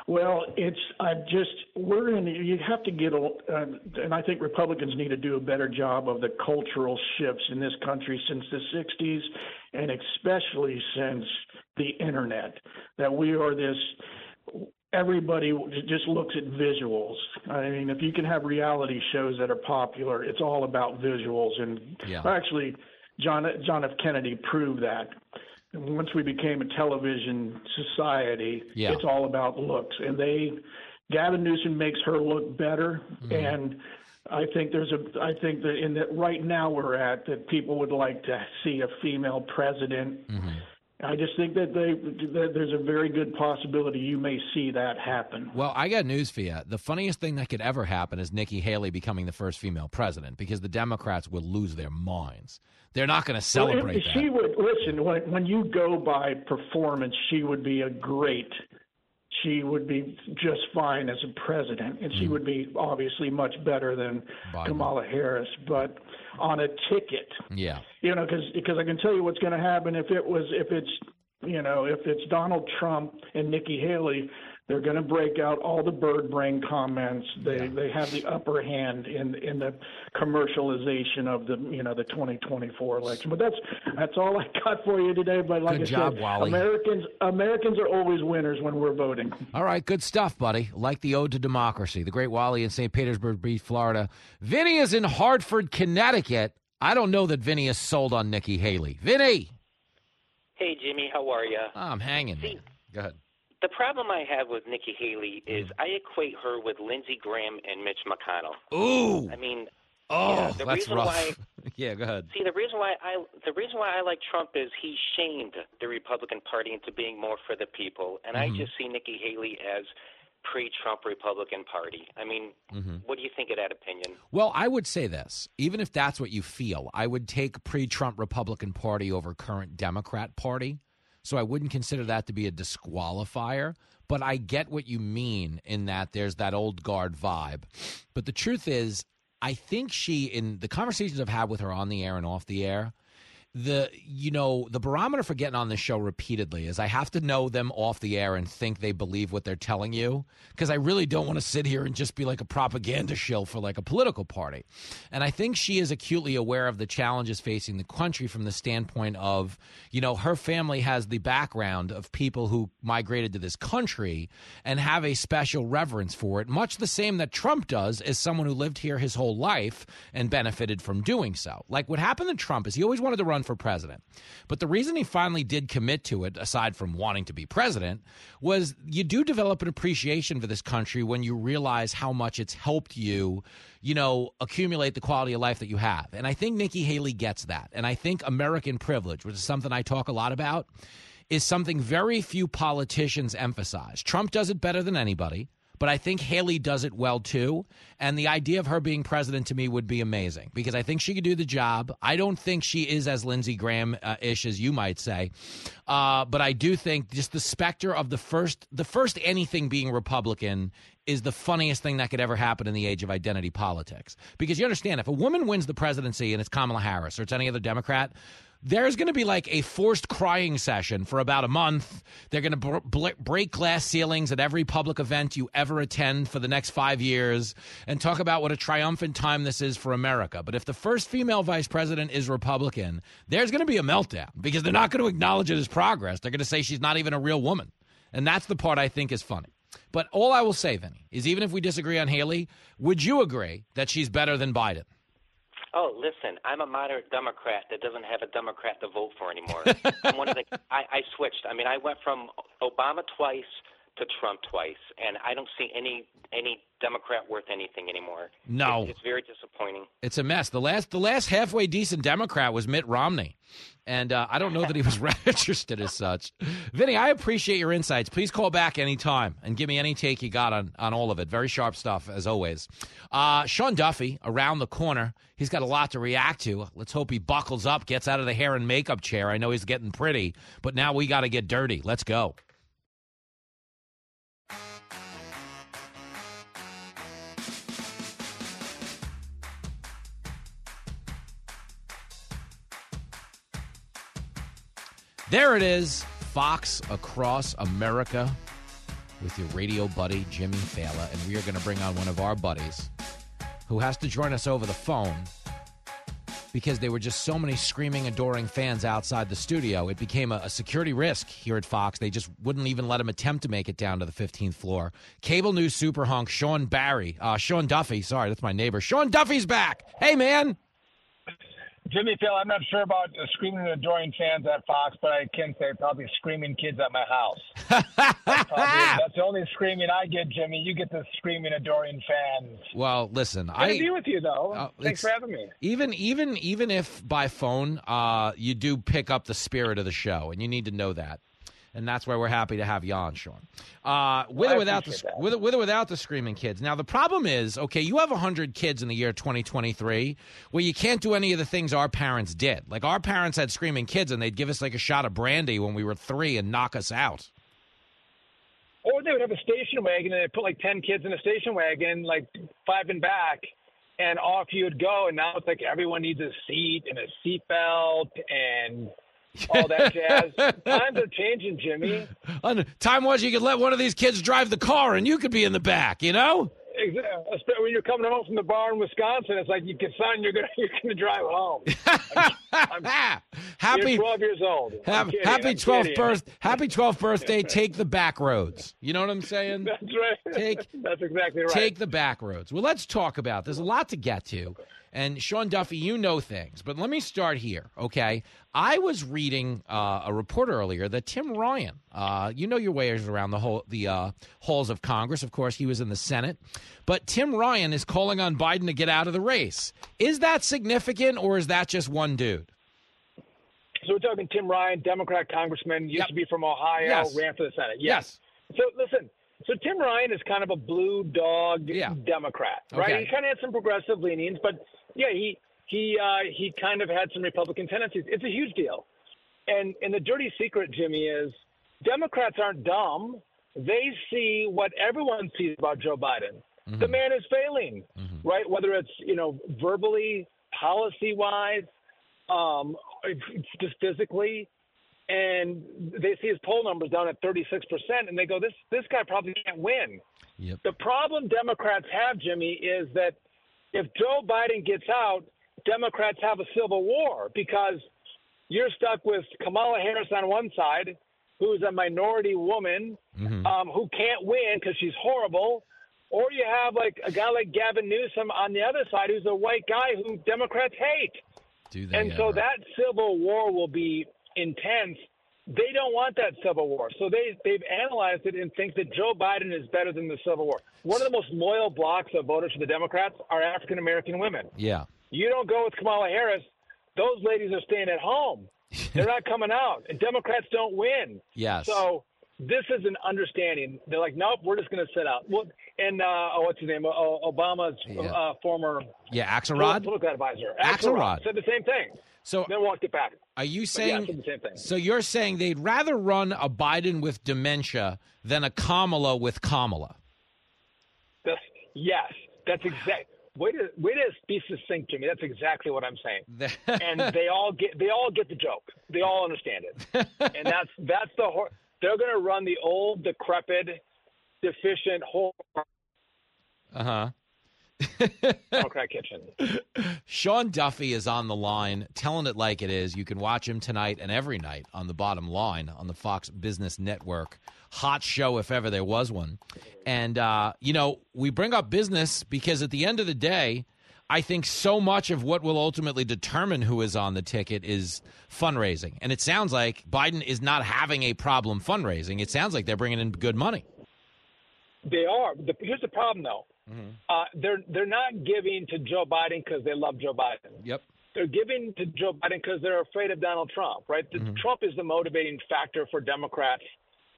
Well, it's I just we're in. You have to get, a- uh, and I think Republicans need to do a better job of the cultural shifts in this country since the '60s, and especially since the internet. That we are this. Everybody just looks at visuals. I mean, if you can have reality shows that are popular, it's all about visuals. And Yeah. actually, John John F. Kennedy proved that. Once we became a television society, Yeah. it's all about looks. And they, Gavin Newsom makes her look better. Mm-hmm. And I think there's a, I think that in that right now we're at that people would like to see a female president. Mm-hmm. I just think that they, that there's a very good possibility you may see that happen. Well, I got news for you. The funniest thing that could ever happen is Nikki Haley becoming the first female president because the Democrats will lose their minds. They're not going to Well, celebrate that. She would listen when when you go by performance. She would be a great. She would be just fine as a president, and she mm. would be obviously much better than. Biden. Kamala Harris. But on a ticket, yeah. you know, because because I can tell you what's going to happen if it was if it's you know if it's Donald Trump and Nikki Haley. They're going to break out all the bird brain comments. They they have the upper hand in in the commercialization of the you know the 2024 election. But that's that's all I got for you today. But like Good I job, said, Wally. Americans Americans are always winners when we're voting. All right, good stuff, buddy. Like the Ode to Democracy, the great Wally in St. Petersburg Beach, Florida. Vinny is in Hartford, Connecticut. I don't know that Vinny is sold on Nikki Haley. Vinny! Hey, Jimmy, how are you? I'm hanging. man. Go ahead. The problem I have with Nikki Haley is I equate her with Lindsey Graham and Mitch McConnell. Ooh. I mean, Oh, yeah, the that's reason rough. why yeah, go ahead. see the reason why I the reason why I like Trump is he shamed the Republican Party into being more for the people, and Mhm. I just see Nikki Haley as pre-Trump Republican Party. I mean, Mhm. what do you think of that opinion? Well, I would say this. Even if that's what you feel, I would take pre Trump Republican Party over current Democrat Party. So I wouldn't consider that to be a disqualifier. But I get what you mean in that there's that old guard vibe. But the truth is, I think she, in the conversations I've had with her on the air and off the air, the you know the barometer for getting on this show repeatedly is I have to know them off the air and think they believe what they're telling you because I really don't want to sit here and just be like a propaganda shill for like a political party. And I think she is acutely aware of the challenges facing the country from the standpoint of you know her family has the background of people who migrated to this country and have a special reverence for it, much the same that Trump does as someone who lived here his whole life and benefited from doing so. Like what happened to Trump is he always wanted to run for president. But the reason he finally did commit to it, aside from wanting to be president, was you do develop an appreciation for this country when you realize how much it's helped you, you know, accumulate the quality of life that you have. And I think Nikki Haley gets that. And I think American privilege, which is something I talk a lot about, is something very few politicians emphasize. Trump does it better than anybody, but I think Haley does it well too. And the idea of her being president to me would be amazing because I think she could do the job. I don't think she is as Lindsey Graham ish as you might say, uh, but I do think just the specter of the first, the first anything being Republican is the funniest thing that could ever happen in the age of identity politics. Because you understand, if a woman wins the presidency and it's Kamala Harris or it's any other Democrat, there's going to be like a forced crying session for about a month. They're going to br- break glass ceilings at every public event you ever attend for the next five years and talk about what a triumphant time this is for America. But if the first female vice president is Republican, there's going to be a meltdown because they're not going to acknowledge it as progress. They're going to say she's not even a real woman. And that's the part I think is funny. But all I will say, Vinny, is even if we disagree on Haley, would you agree that she's better than Biden? Oh, listen, I'm a moderate Democrat that doesn't have a Democrat to vote for anymore. I'm one of the. I, I switched. I mean, I went from Obama twice to Trump twice, and I don't see any any Democrat worth anything anymore. No. it's, it's very disappointing. It's a mess. The last the last halfway decent Democrat was Mitt Romney, and uh, I don't know that he was registered as such. Vinny, I appreciate your insights. Please call back anytime and give me any take you got on on all of it. Very sharp stuff as always. Uh, Sean Duffy around the corner. He's got a lot to react to. Let's hope he buckles up, gets out of the hair and makeup chair. I know he's getting pretty, but now we got to get dirty. Let's go. There it is, Fox Across America with your radio buddy, Jimmy Failla. And we are going to bring on one of our buddies who has to join us over the phone because there were just so many screaming, adoring fans outside the studio. It became a, a security risk here at Fox. They just wouldn't even let him attempt to make it down to the 15th floor. Cable news super hunk Sean Barry, uh, Sean Duffy, sorry, that's my neighbor. Sean Duffy's back. Hey, man. Jimmy Phil, I'm not sure about uh, screaming adoring fans at Fox, but I can say probably screaming kids at my house. that's, probably, that's the only screaming I get, Jimmy. You get the screaming adoring fans. Well, listen, Good I agree with you though. Uh, Thanks for having me. Even even even if by phone, uh, you do pick up the spirit of the show, and you need to know that. And that's why we're happy to have you on, Sean. Uh, with Well, or without the with, with or without the screaming kids. Now the problem is, okay, you have hundred kids in the year 2023, where you can't do any of the things our parents did. Like our parents had screaming kids, and they'd give us like a shot of brandy when we were three and knock us out. Or they would have a station wagon and they put like ten kids in a station wagon, like five in back, and off you would go. And now it's like everyone needs a seat and a seatbelt and all that jazz. Times are changing, Jimmy. Time was you could let one of these kids drive the car, and you could be in the back. You know. Exa- especially When you're coming home from the bar in Wisconsin, it's like you can, son, you're gonna you're gonna drive home. I'm, Happy- you're 12 years old. Have, happy 12th kidding. birth, happy 12th birthday. Take the back roads. You know what I'm saying? That's right. Take That's exactly right. Take the back roads. Well, let's talk about. There's a lot to get to, and Sean Duffy, you know things, but let me start here. Okay, I was reading uh, a report earlier that Tim Ryan, uh, you know your ways around the whole the uh, halls of Congress. Of course, he was in the Senate, but Tim Ryan is calling on Biden to get out of the race. Is that significant, or is that just one dude? So we're talking Tim Ryan, Democrat congressman, used to be from Ohio, Yes. ran for the Senate. Yes. So listen, so Tim Ryan is kind of a blue dog Democrat, right? Okay. He kind of had some progressive leanings, but yeah, he he uh, he kind of had some Republican tendencies. It's a huge deal, and and the dirty secret, Jimmy, is Democrats aren't dumb. They see what everyone sees about Joe Biden. The man is failing, right? Whether it's you know verbally, policy wise, um, just physically, and they see his poll numbers down at 36 percent, and they go, "This this guy probably can't win." The problem Democrats have, Jimmy, is that if Joe Biden gets out, Democrats have a civil war because you're stuck with Kamala Harris on one side, who's a minority woman um, who can't win because she's horrible, or you have like a guy like Gavin Newsom on the other side, who's a white guy who Democrats hate. Do they And so that civil war will be intense. They don't want that civil war. So they, they've analyzed it and think that Joe Biden is better than the civil war. One of the most loyal blocks of voters for the Democrats are African American women. Yeah. You don't go with Kamala Harris, those ladies are staying at home. They're not coming out. And Democrats don't win. Yes. So this is an understanding. They're like, nope, we're just going to sit out. Well, and uh, oh, what's his name? Obama's uh, former Yeah, Axelrod. political advisor, Axelrod. said the same thing. So then walked it back. Are you yeah, saying? said the same thing. So you're saying they'd rather run a Biden with dementia than a Kamala with Kamala? That's, yes, that's exact. Way to way to be succinct, Jimmy. That's exactly what I'm saying. and they all get they all get the joke. They all understand it. and that's that's the hor- they're going to run the old decrepit, deficient whole Uh huh. Democrat kitchen. Sean Duffy is on the line, telling it like it is. You can watch him tonight and every night on the bottom line on the Fox Business Network. Hot show, if ever there was one. And, uh, you know, we bring up business because at the end of the day, I think so much of what will ultimately determine who is on the ticket is fundraising. And it sounds like Biden is not having a problem fundraising. It sounds like they're bringing in good money. They are. The, here's the problem, though. Mm-hmm. Uh, they're they're not giving to Joe Biden because they love Joe Biden. Yep. They're giving to Joe Biden because they're afraid of Donald Trump, right? Mm-hmm. Trump is the motivating factor for Democrats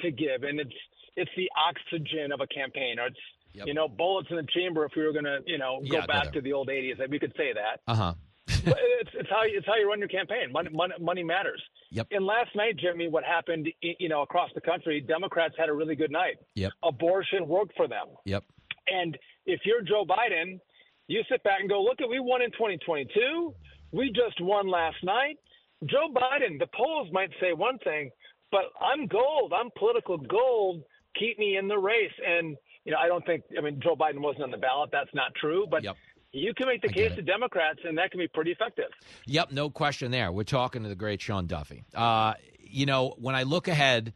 to give, and it's it's the oxygen of a campaign, or it's Yep. you know bullets in the chamber. If we were going to you know go Yeah, back to the old '80s, like, we could say that. Uh huh. it's, it's how you, it's how you run your campaign. Money, money, money matters. Yep. And last night, Jimmy, what happened, you know, across the country, Democrats had a really good night. Yep. Abortion worked for them. Yep. And if you're Joe Biden, you sit back and go, look, at we won in 2022. We just won last night. Joe Biden, the polls might say one thing, but I'm gold. I'm political gold. Keep me in the race. And you know, I don't think. I mean, Joe Biden wasn't on the ballot. That's not true. But you can make the case to Democrats, and that can be pretty effective. Yep, no question there. We're talking to the great Sean Duffy. Uh, you know, when I look ahead,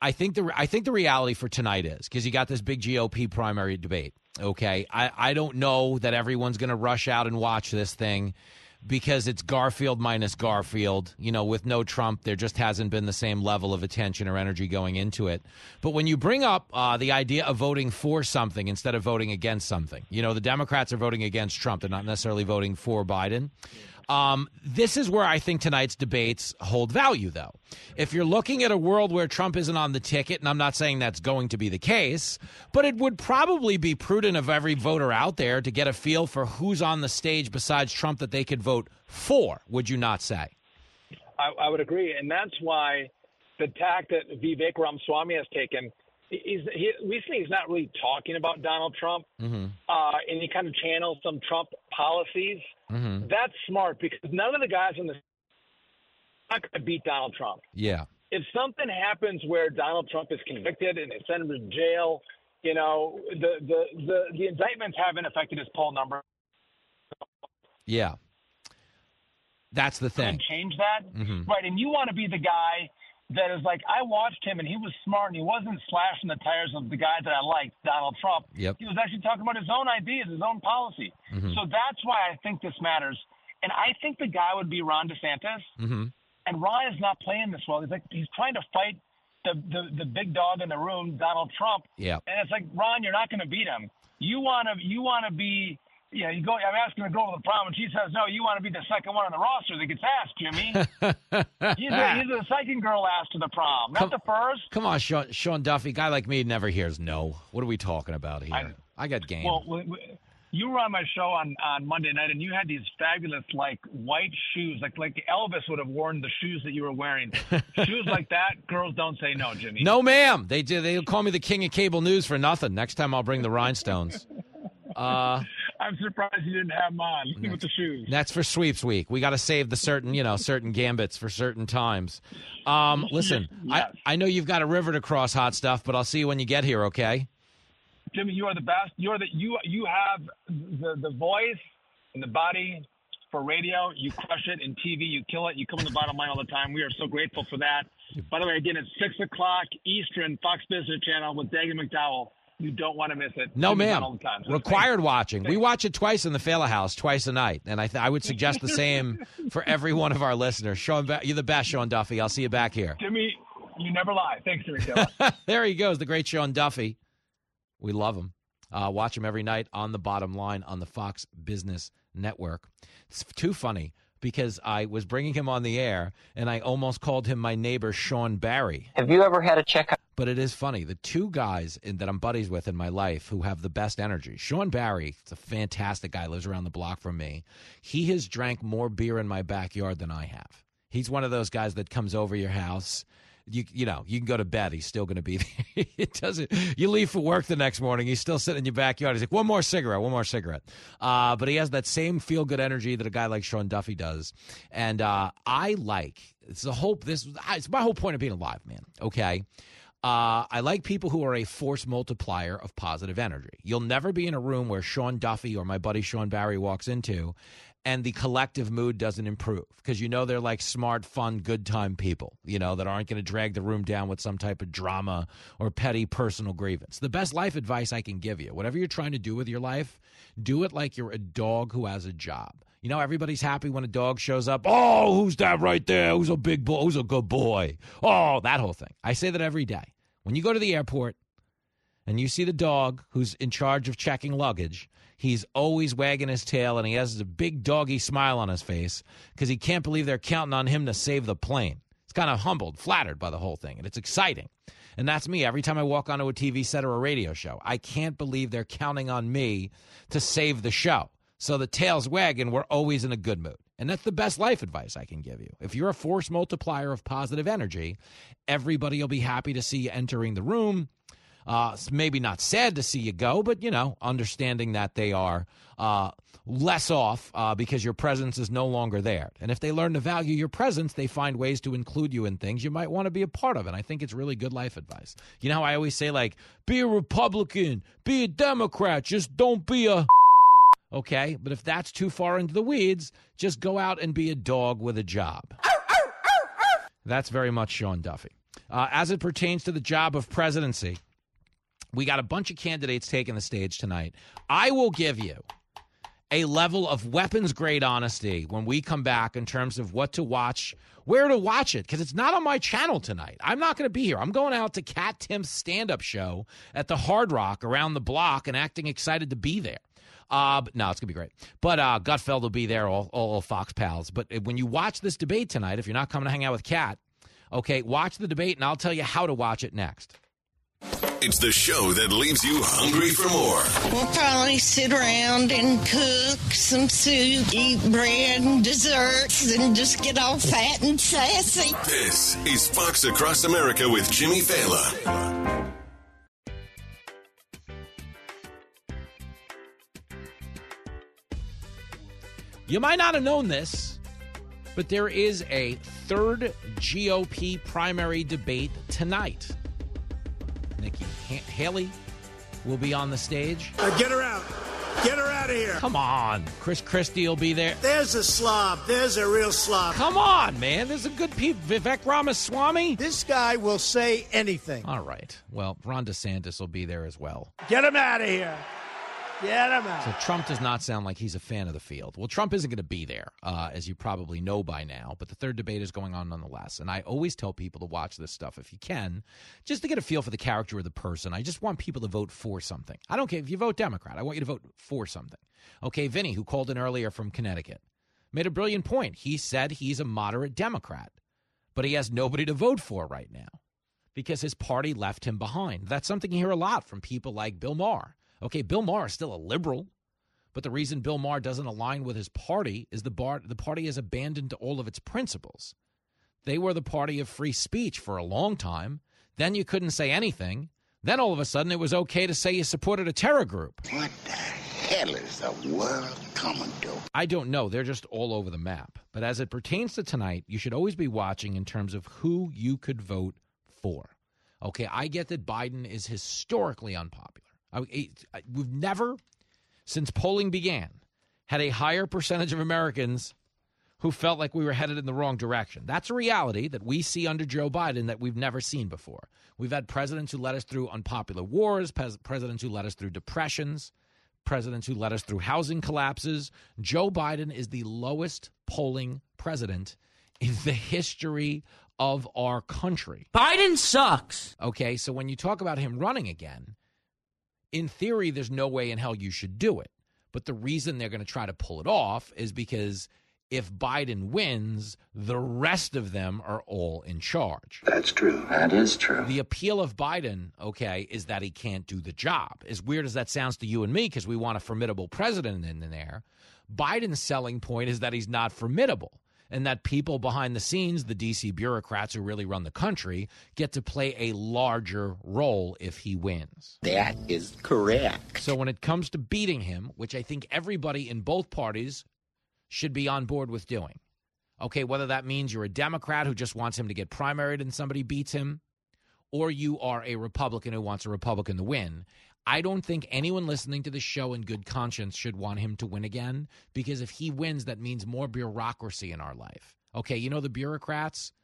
I think the I think the reality for tonight is because you got this big GOP primary debate. Okay, I I don't know that everyone's going to rush out and watch this thing because it's Garfield minus Garfield. You know, with no Trump, there just hasn't been the same level of attention or energy going into it. But when you bring up uh, the idea of voting for something instead of voting against something, you know, the Democrats are voting against Trump; they're not necessarily voting for Biden. Um, this is where I think tonight's debates hold value, though. If you're looking at a world where Trump isn't on the ticket, and I'm not saying that's going to be the case, but it would probably be prudent of every voter out there to get a feel for who's on the stage besides Trump that they could vote for, would you not say? I, I would agree, and that's why the tack that Vivek Ramaswamy has taken. He's he, recently he's not really talking about Donald Trump, Mm-hmm. uh, and he kind of channels some Trump policies. Mm-hmm. That's smart because none of the guys in the not going to beat Donald Trump. Yeah. If something happens where Donald Trump is convicted and they send him to jail, you know the the the, the indictments haven't affected his poll number. Yeah. That's the thing. change that. Mhm. Right. And you want to be the guy that is like, I watched him and he was smart and he wasn't slashing the tires of the guy that I liked, Donald Trump. Yep. He was actually talking about his own ideas, his own policy. Mhm. So that's why I think this matters. And I think the guy would be Ron DeSantis. Mm-hmm. And Ron is not playing this well. He's like he's trying to fight the, the, the big dog in the room, Donald Trump. Yeah. And it's like, Ron, you're not going to beat him. You want to you want to be know, you go. I'm asking a girl to the prom, and she says, "No, you want to be the second one on the roster that gets asked, Jimmy." he's, the, he's the second girl asked to the prom, not Come- the first. Come on, Sean, Sean Duffy. Guy like me never hears no. What are we talking about here? I, got game. Well, w- w- you were on my show on, on Monday night, and you had these fabulous like white shoes, like like Elvis would have worn the shoes that you were wearing. shoes like that, girls don't say no, Jimmy. no, ma'am. They do. They call me the king of cable news for nothing. Next time I'll bring the rhinestones. Uh, I'm surprised you didn't have on with the shoes. That's for sweeps week. We got to save the certain, you know, certain gambits for certain times. Um, listen, I, I know you've got a river to cross, hot stuff, but I'll see you when you get here. Okay? Jimmy, you are the best. You're the you you have the the voice and the body for radio. You crush it in TV. You kill it. You come in the bottom line all the time. We are so grateful for that. By the way, again, it's six o'clock Eastern, Fox Business Channel with Dagen McDowell. You don't want to miss it. No, Jimmy's ma'am. all the time. So Required watching. We watch it twice in the Failla House, twice a night, and I th- I would suggest the same for every one of our listeners. Sean, Ba- you're the best, Sean Duffy. I'll see you back here. Jimmy, you never lie. Thanks, Jimmy. There he goes, the great Sean Duffy. We love him. Uh, watch him every night on the bottom line on the Fox Business Network. It's too funny because I was bringing him on the air and I almost called him my neighbor Sean Barry. Have you ever had a checkup? But it is funny. The two guys in, that I'm buddies with in my life who have the best energy. Sean Barry, it's a fantastic guy, lives around the block from me. He has drank more beer in my backyard than I have. He's one of those guys that comes over your house. You you know you can go to bed. He's still going to be there. it doesn't. You leave for work the next morning. He's still sitting in your backyard. He's like one more cigarette, one more cigarette. Uh, but he has that same feel good energy that a guy like Sean Duffy does. And uh, I like it's the whole this. It's my whole point of being alive, man. Okay. Uh, I like people who are a force multiplier of positive energy. You'll never be in a room where Sean Duffy or my buddy Sean Barry walks into and the collective mood doesn't improve because you know they're like smart, fun, good time people, you know, that aren't going to drag the room down with some type of drama or petty personal grievance. The best life advice I can give you, whatever you're trying to do with your life, do it like you're a dog who has a job. You know, everybody's happy when a dog shows up. Oh, who's that right there? Who's a big boy? Who's a good boy? Oh, that whole thing. I say that every day. When you go to the airport and you see the dog who's in charge of checking luggage, he's always wagging his tail and he has a big doggy smile on his face because he can't believe they're counting on him to save the plane. He's kind of humbled, flattered by the whole thing, and it's exciting. And that's me every time I walk onto a TV set or a radio show. I can't believe they're counting on me to save the show. So the tail's wagging, we're always in a good mood. And that's the best life advice I can give you. If you're a force multiplier of positive energy, everybody will be happy to see you entering the room. Uh, maybe not sad to see you go, but you know, understanding that they are uh, less off uh, because your presence is no longer there. And if they learn to value your presence, they find ways to include you in things you might want to be a part of. And I think it's really good life advice. You know how I always say, like, be a Republican, be a Democrat, just don't be a. Okay, but if that's too far into the weeds, just go out and be a dog with a job. That's very much Sean Duffy. Uh, as it pertains to the job of presidency, we got a bunch of candidates taking the stage tonight. I will give you a level of weapons grade honesty when we come back in terms of what to watch, where to watch it, because it's not on my channel tonight. I'm not going to be here. I'm going out to Kat Timpf's stand up show at the Hard Rock around the block and acting excited to be there. Uh, but no, it's gonna be great. But uh, Gutfeld will be there, all, all Fox pals. But when you watch this debate tonight, if you're not coming to hang out with Kat, okay, watch the debate, and I'll tell you how to watch it next. It's the show that leaves you hungry for more. We'll probably sit around and cook some soup, eat bread and desserts, and just get all fat and sassy. This is Fox Across America with Jimmy Failla. You might not have known this, but there is a third GOP primary debate tonight. Nikki ha- Haley will be on the stage. Uh, get her out. Get her out of here. Come on. Chris Christie will be there. There's a slob. There's a real slob. Come on, man. There's a good people. Vivek Ramaswamy. This guy will say anything. All right. Well, Ron DeSantis will be there as well. Get him out of here. Get him out. So Trump does not sound like he's a fan of the field. Well, Trump isn't going to be there, uh, as you probably know by now. But the third debate is going on nonetheless. And I always tell people to watch this stuff if you can, just to get a feel for the character of the person. I just want people to vote for something. I don't care if you vote Democrat. I want you to vote for something. Okay, Vinny, who called in earlier from Connecticut, made a brilliant point. He said he's a moderate Democrat, but he has nobody to vote for right now because his party left him behind. That's something you hear a lot from people like Bill Maher. Okay, Bill Maher is still a liberal, but the reason Bill Maher doesn't align with his party is the bar the party has abandoned all of its principles. They were the party of free speech for a long time. Then you couldn't say anything. Then all of a sudden it was okay to say you supported a terror group. What the hell is the world coming to? I don't know. They're just all over the map. But as it pertains to tonight, you should always be watching in terms of who you could vote for. Okay, I get that Biden is historically unpopular. I, I, we've never, since polling began, had a higher percentage of Americans who felt like we were headed in the wrong direction. That's a reality that we see under Joe Biden that we've never seen before. We've had presidents who led us through unpopular wars, pres- presidents who led us through depressions, presidents who led us through housing collapses. Joe Biden is the lowest polling president in the history of our country. Biden sucks. Okay, so when you talk about him running again, in theory, there's no way in hell you should do it. But the reason they're going to try to pull it off is because if Biden wins, the rest of them are all in charge. That's true. That is true. The appeal of Biden, okay, is that he can't do the job. As weird as that sounds to you and me, because we want a formidable president in there, Biden's selling point is that he's not formidable and that people behind the scenes, the DC bureaucrats who really run the country, get to play a larger role if he wins. That is correct. So when it comes to beating him, which I think everybody in both parties should be on board with doing, okay, whether that means you're a Democrat who just wants him to get primaried and somebody beats him, or you are a Republican who wants a Republican to win. I don't think anyone listening to the show in good conscience should want him to win again because if he wins, that means more bureaucracy in our life. Okay, you know the bureaucrats?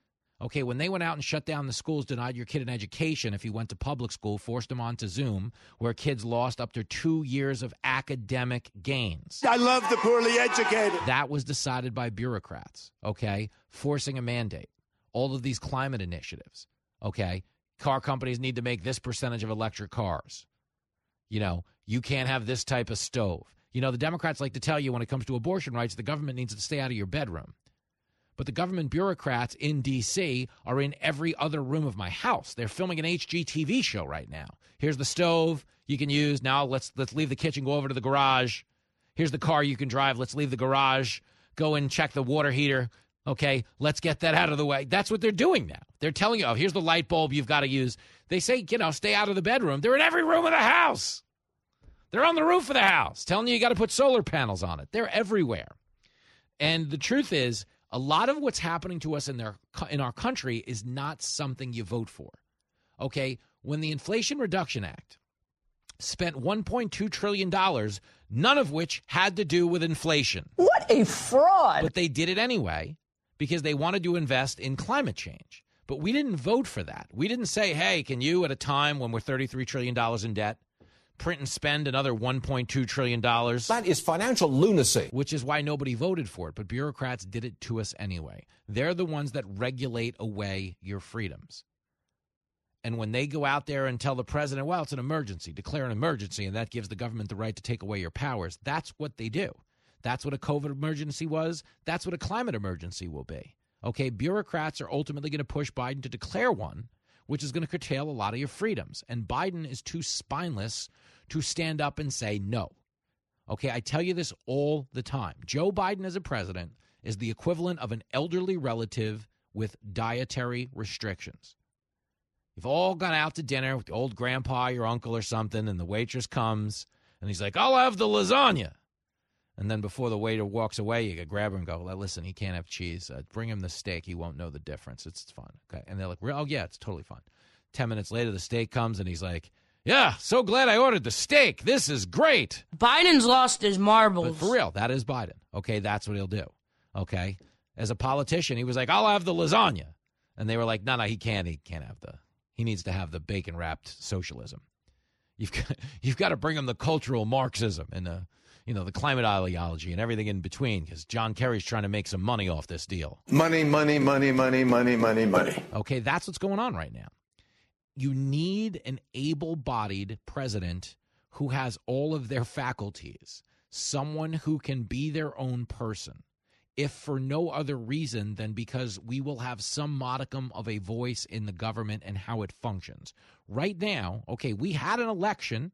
Okay, when they went out and shut down the schools, denied your kid an education if he went to public school, forced him onto Zoom, where kids lost up to two years of academic gains. I love the poorly educated. That was decided by bureaucrats, okay? Forcing a mandate. All of these climate initiatives, okay? Car companies need to make this percentage of electric cars You know, you can't have this type of stove. You know, the Democrats like to tell you when it comes to abortion rights, the government needs to stay out of your bedroom. But the government bureaucrats in D.C. are in every other room of my house. They're filming an HGTV show right now. Here's the stove you can use. Now let's let's leave the kitchen, go over to the garage. Here's the car you can drive. Let's leave the garage, go and check the water heater. Okay, let's get that out of the way. That's what they're doing now. They're telling you, oh, here's the light bulb you've got to use. They say, you know, stay out of the bedroom. They're in every room of the house. They're on the roof of the house telling you you got to put solar panels on it. They're everywhere. And the truth is, a lot of what's happening to us in their in our country is not something you vote for. Okay, when the Inflation Reduction Act spent 1.2 trillion dollars, none of which had to do with inflation. What a fraud. But they did it anyway because they wanted to invest in climate change. But we didn't vote for that. We didn't say, "Hey, can you at a time when we're 33 trillion dollars in debt, print and spend another 1.2 trillion dollars?" That is financial lunacy. Which is why nobody voted for it, but bureaucrats did it to us anyway. They're the ones that regulate away your freedoms. And when they go out there and tell the president, well, it's an emergency, declare an emergency, and that gives the government the right to take away your powers, that's what they do. That's what a COVID emergency was. That's what a climate emergency will be. Okay, bureaucrats are ultimately going to push Biden to declare one, which is going to curtail a lot of your freedoms. And Biden is too spineless to stand up and say no. Okay, I tell you this all the time. Joe Biden as a president is the equivalent of an elderly relative with dietary restrictions. You've all gone out to dinner with the old grandpa, your uncle, or something, and the waitress comes and he's like, I'll have the lasagna. And then before the waiter walks away, you grab him and go, listen, he can't have cheese. Uh, bring him the steak. He won't know the difference. It's, fun. Okay. And they're like, oh, yeah, it's totally fine. 10 minutes later, the steak comes and he's like, yeah, so glad I ordered the steak. This is great. Biden's lost his marbles. But for real, that is Biden. Okay. That's what he'll do. Okay. As a politician, he was like, I'll have the lasagna. And they were like, no, no, he can't. He can't have the, he needs to have the bacon wrapped socialism. You've got, you've got to bring him the cultural Marxism and the, you know, the climate ideology and everything in between because John Kerry's trying to make some money off this deal. Money, money, money, money, money, money, money. Okay, that's what's going on right now. You need an able bodied president who has all of their faculties, someone who can be their own person, if for no other reason than because we will have some modicum of a voice in the government and how it functions. Right now, okay, we had an election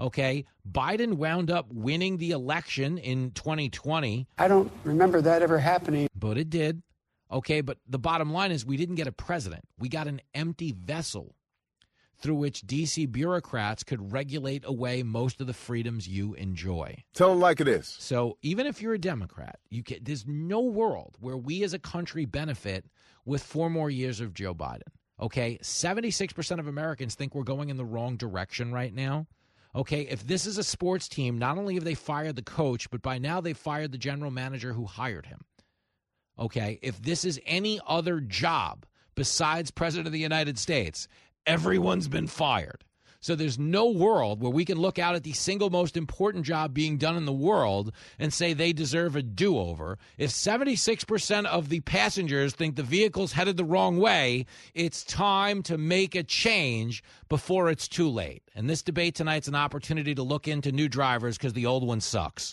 Okay. Biden wound up winning the election in 2020. I don't remember that ever happening. But it did. Okay. But the bottom line is we didn't get a president, we got an empty vessel through which DC bureaucrats could regulate away most of the freedoms you enjoy. Tell them like it is. So even if you're a Democrat, you can, there's no world where we as a country benefit with four more years of Joe Biden. Okay, 76% of Americans think we're going in the wrong direction right now. Okay, if this is a sports team, not only have they fired the coach, but by now they've fired the general manager who hired him. Okay, if this is any other job besides President of the United States, everyone's been fired. So there's no world where we can look out at the single most important job being done in the world and say they deserve a do over. If 76% of the passengers think the vehicle's headed the wrong way, it's time to make a change before it's too late. And this debate tonight's an opportunity to look into new drivers because the old one sucks.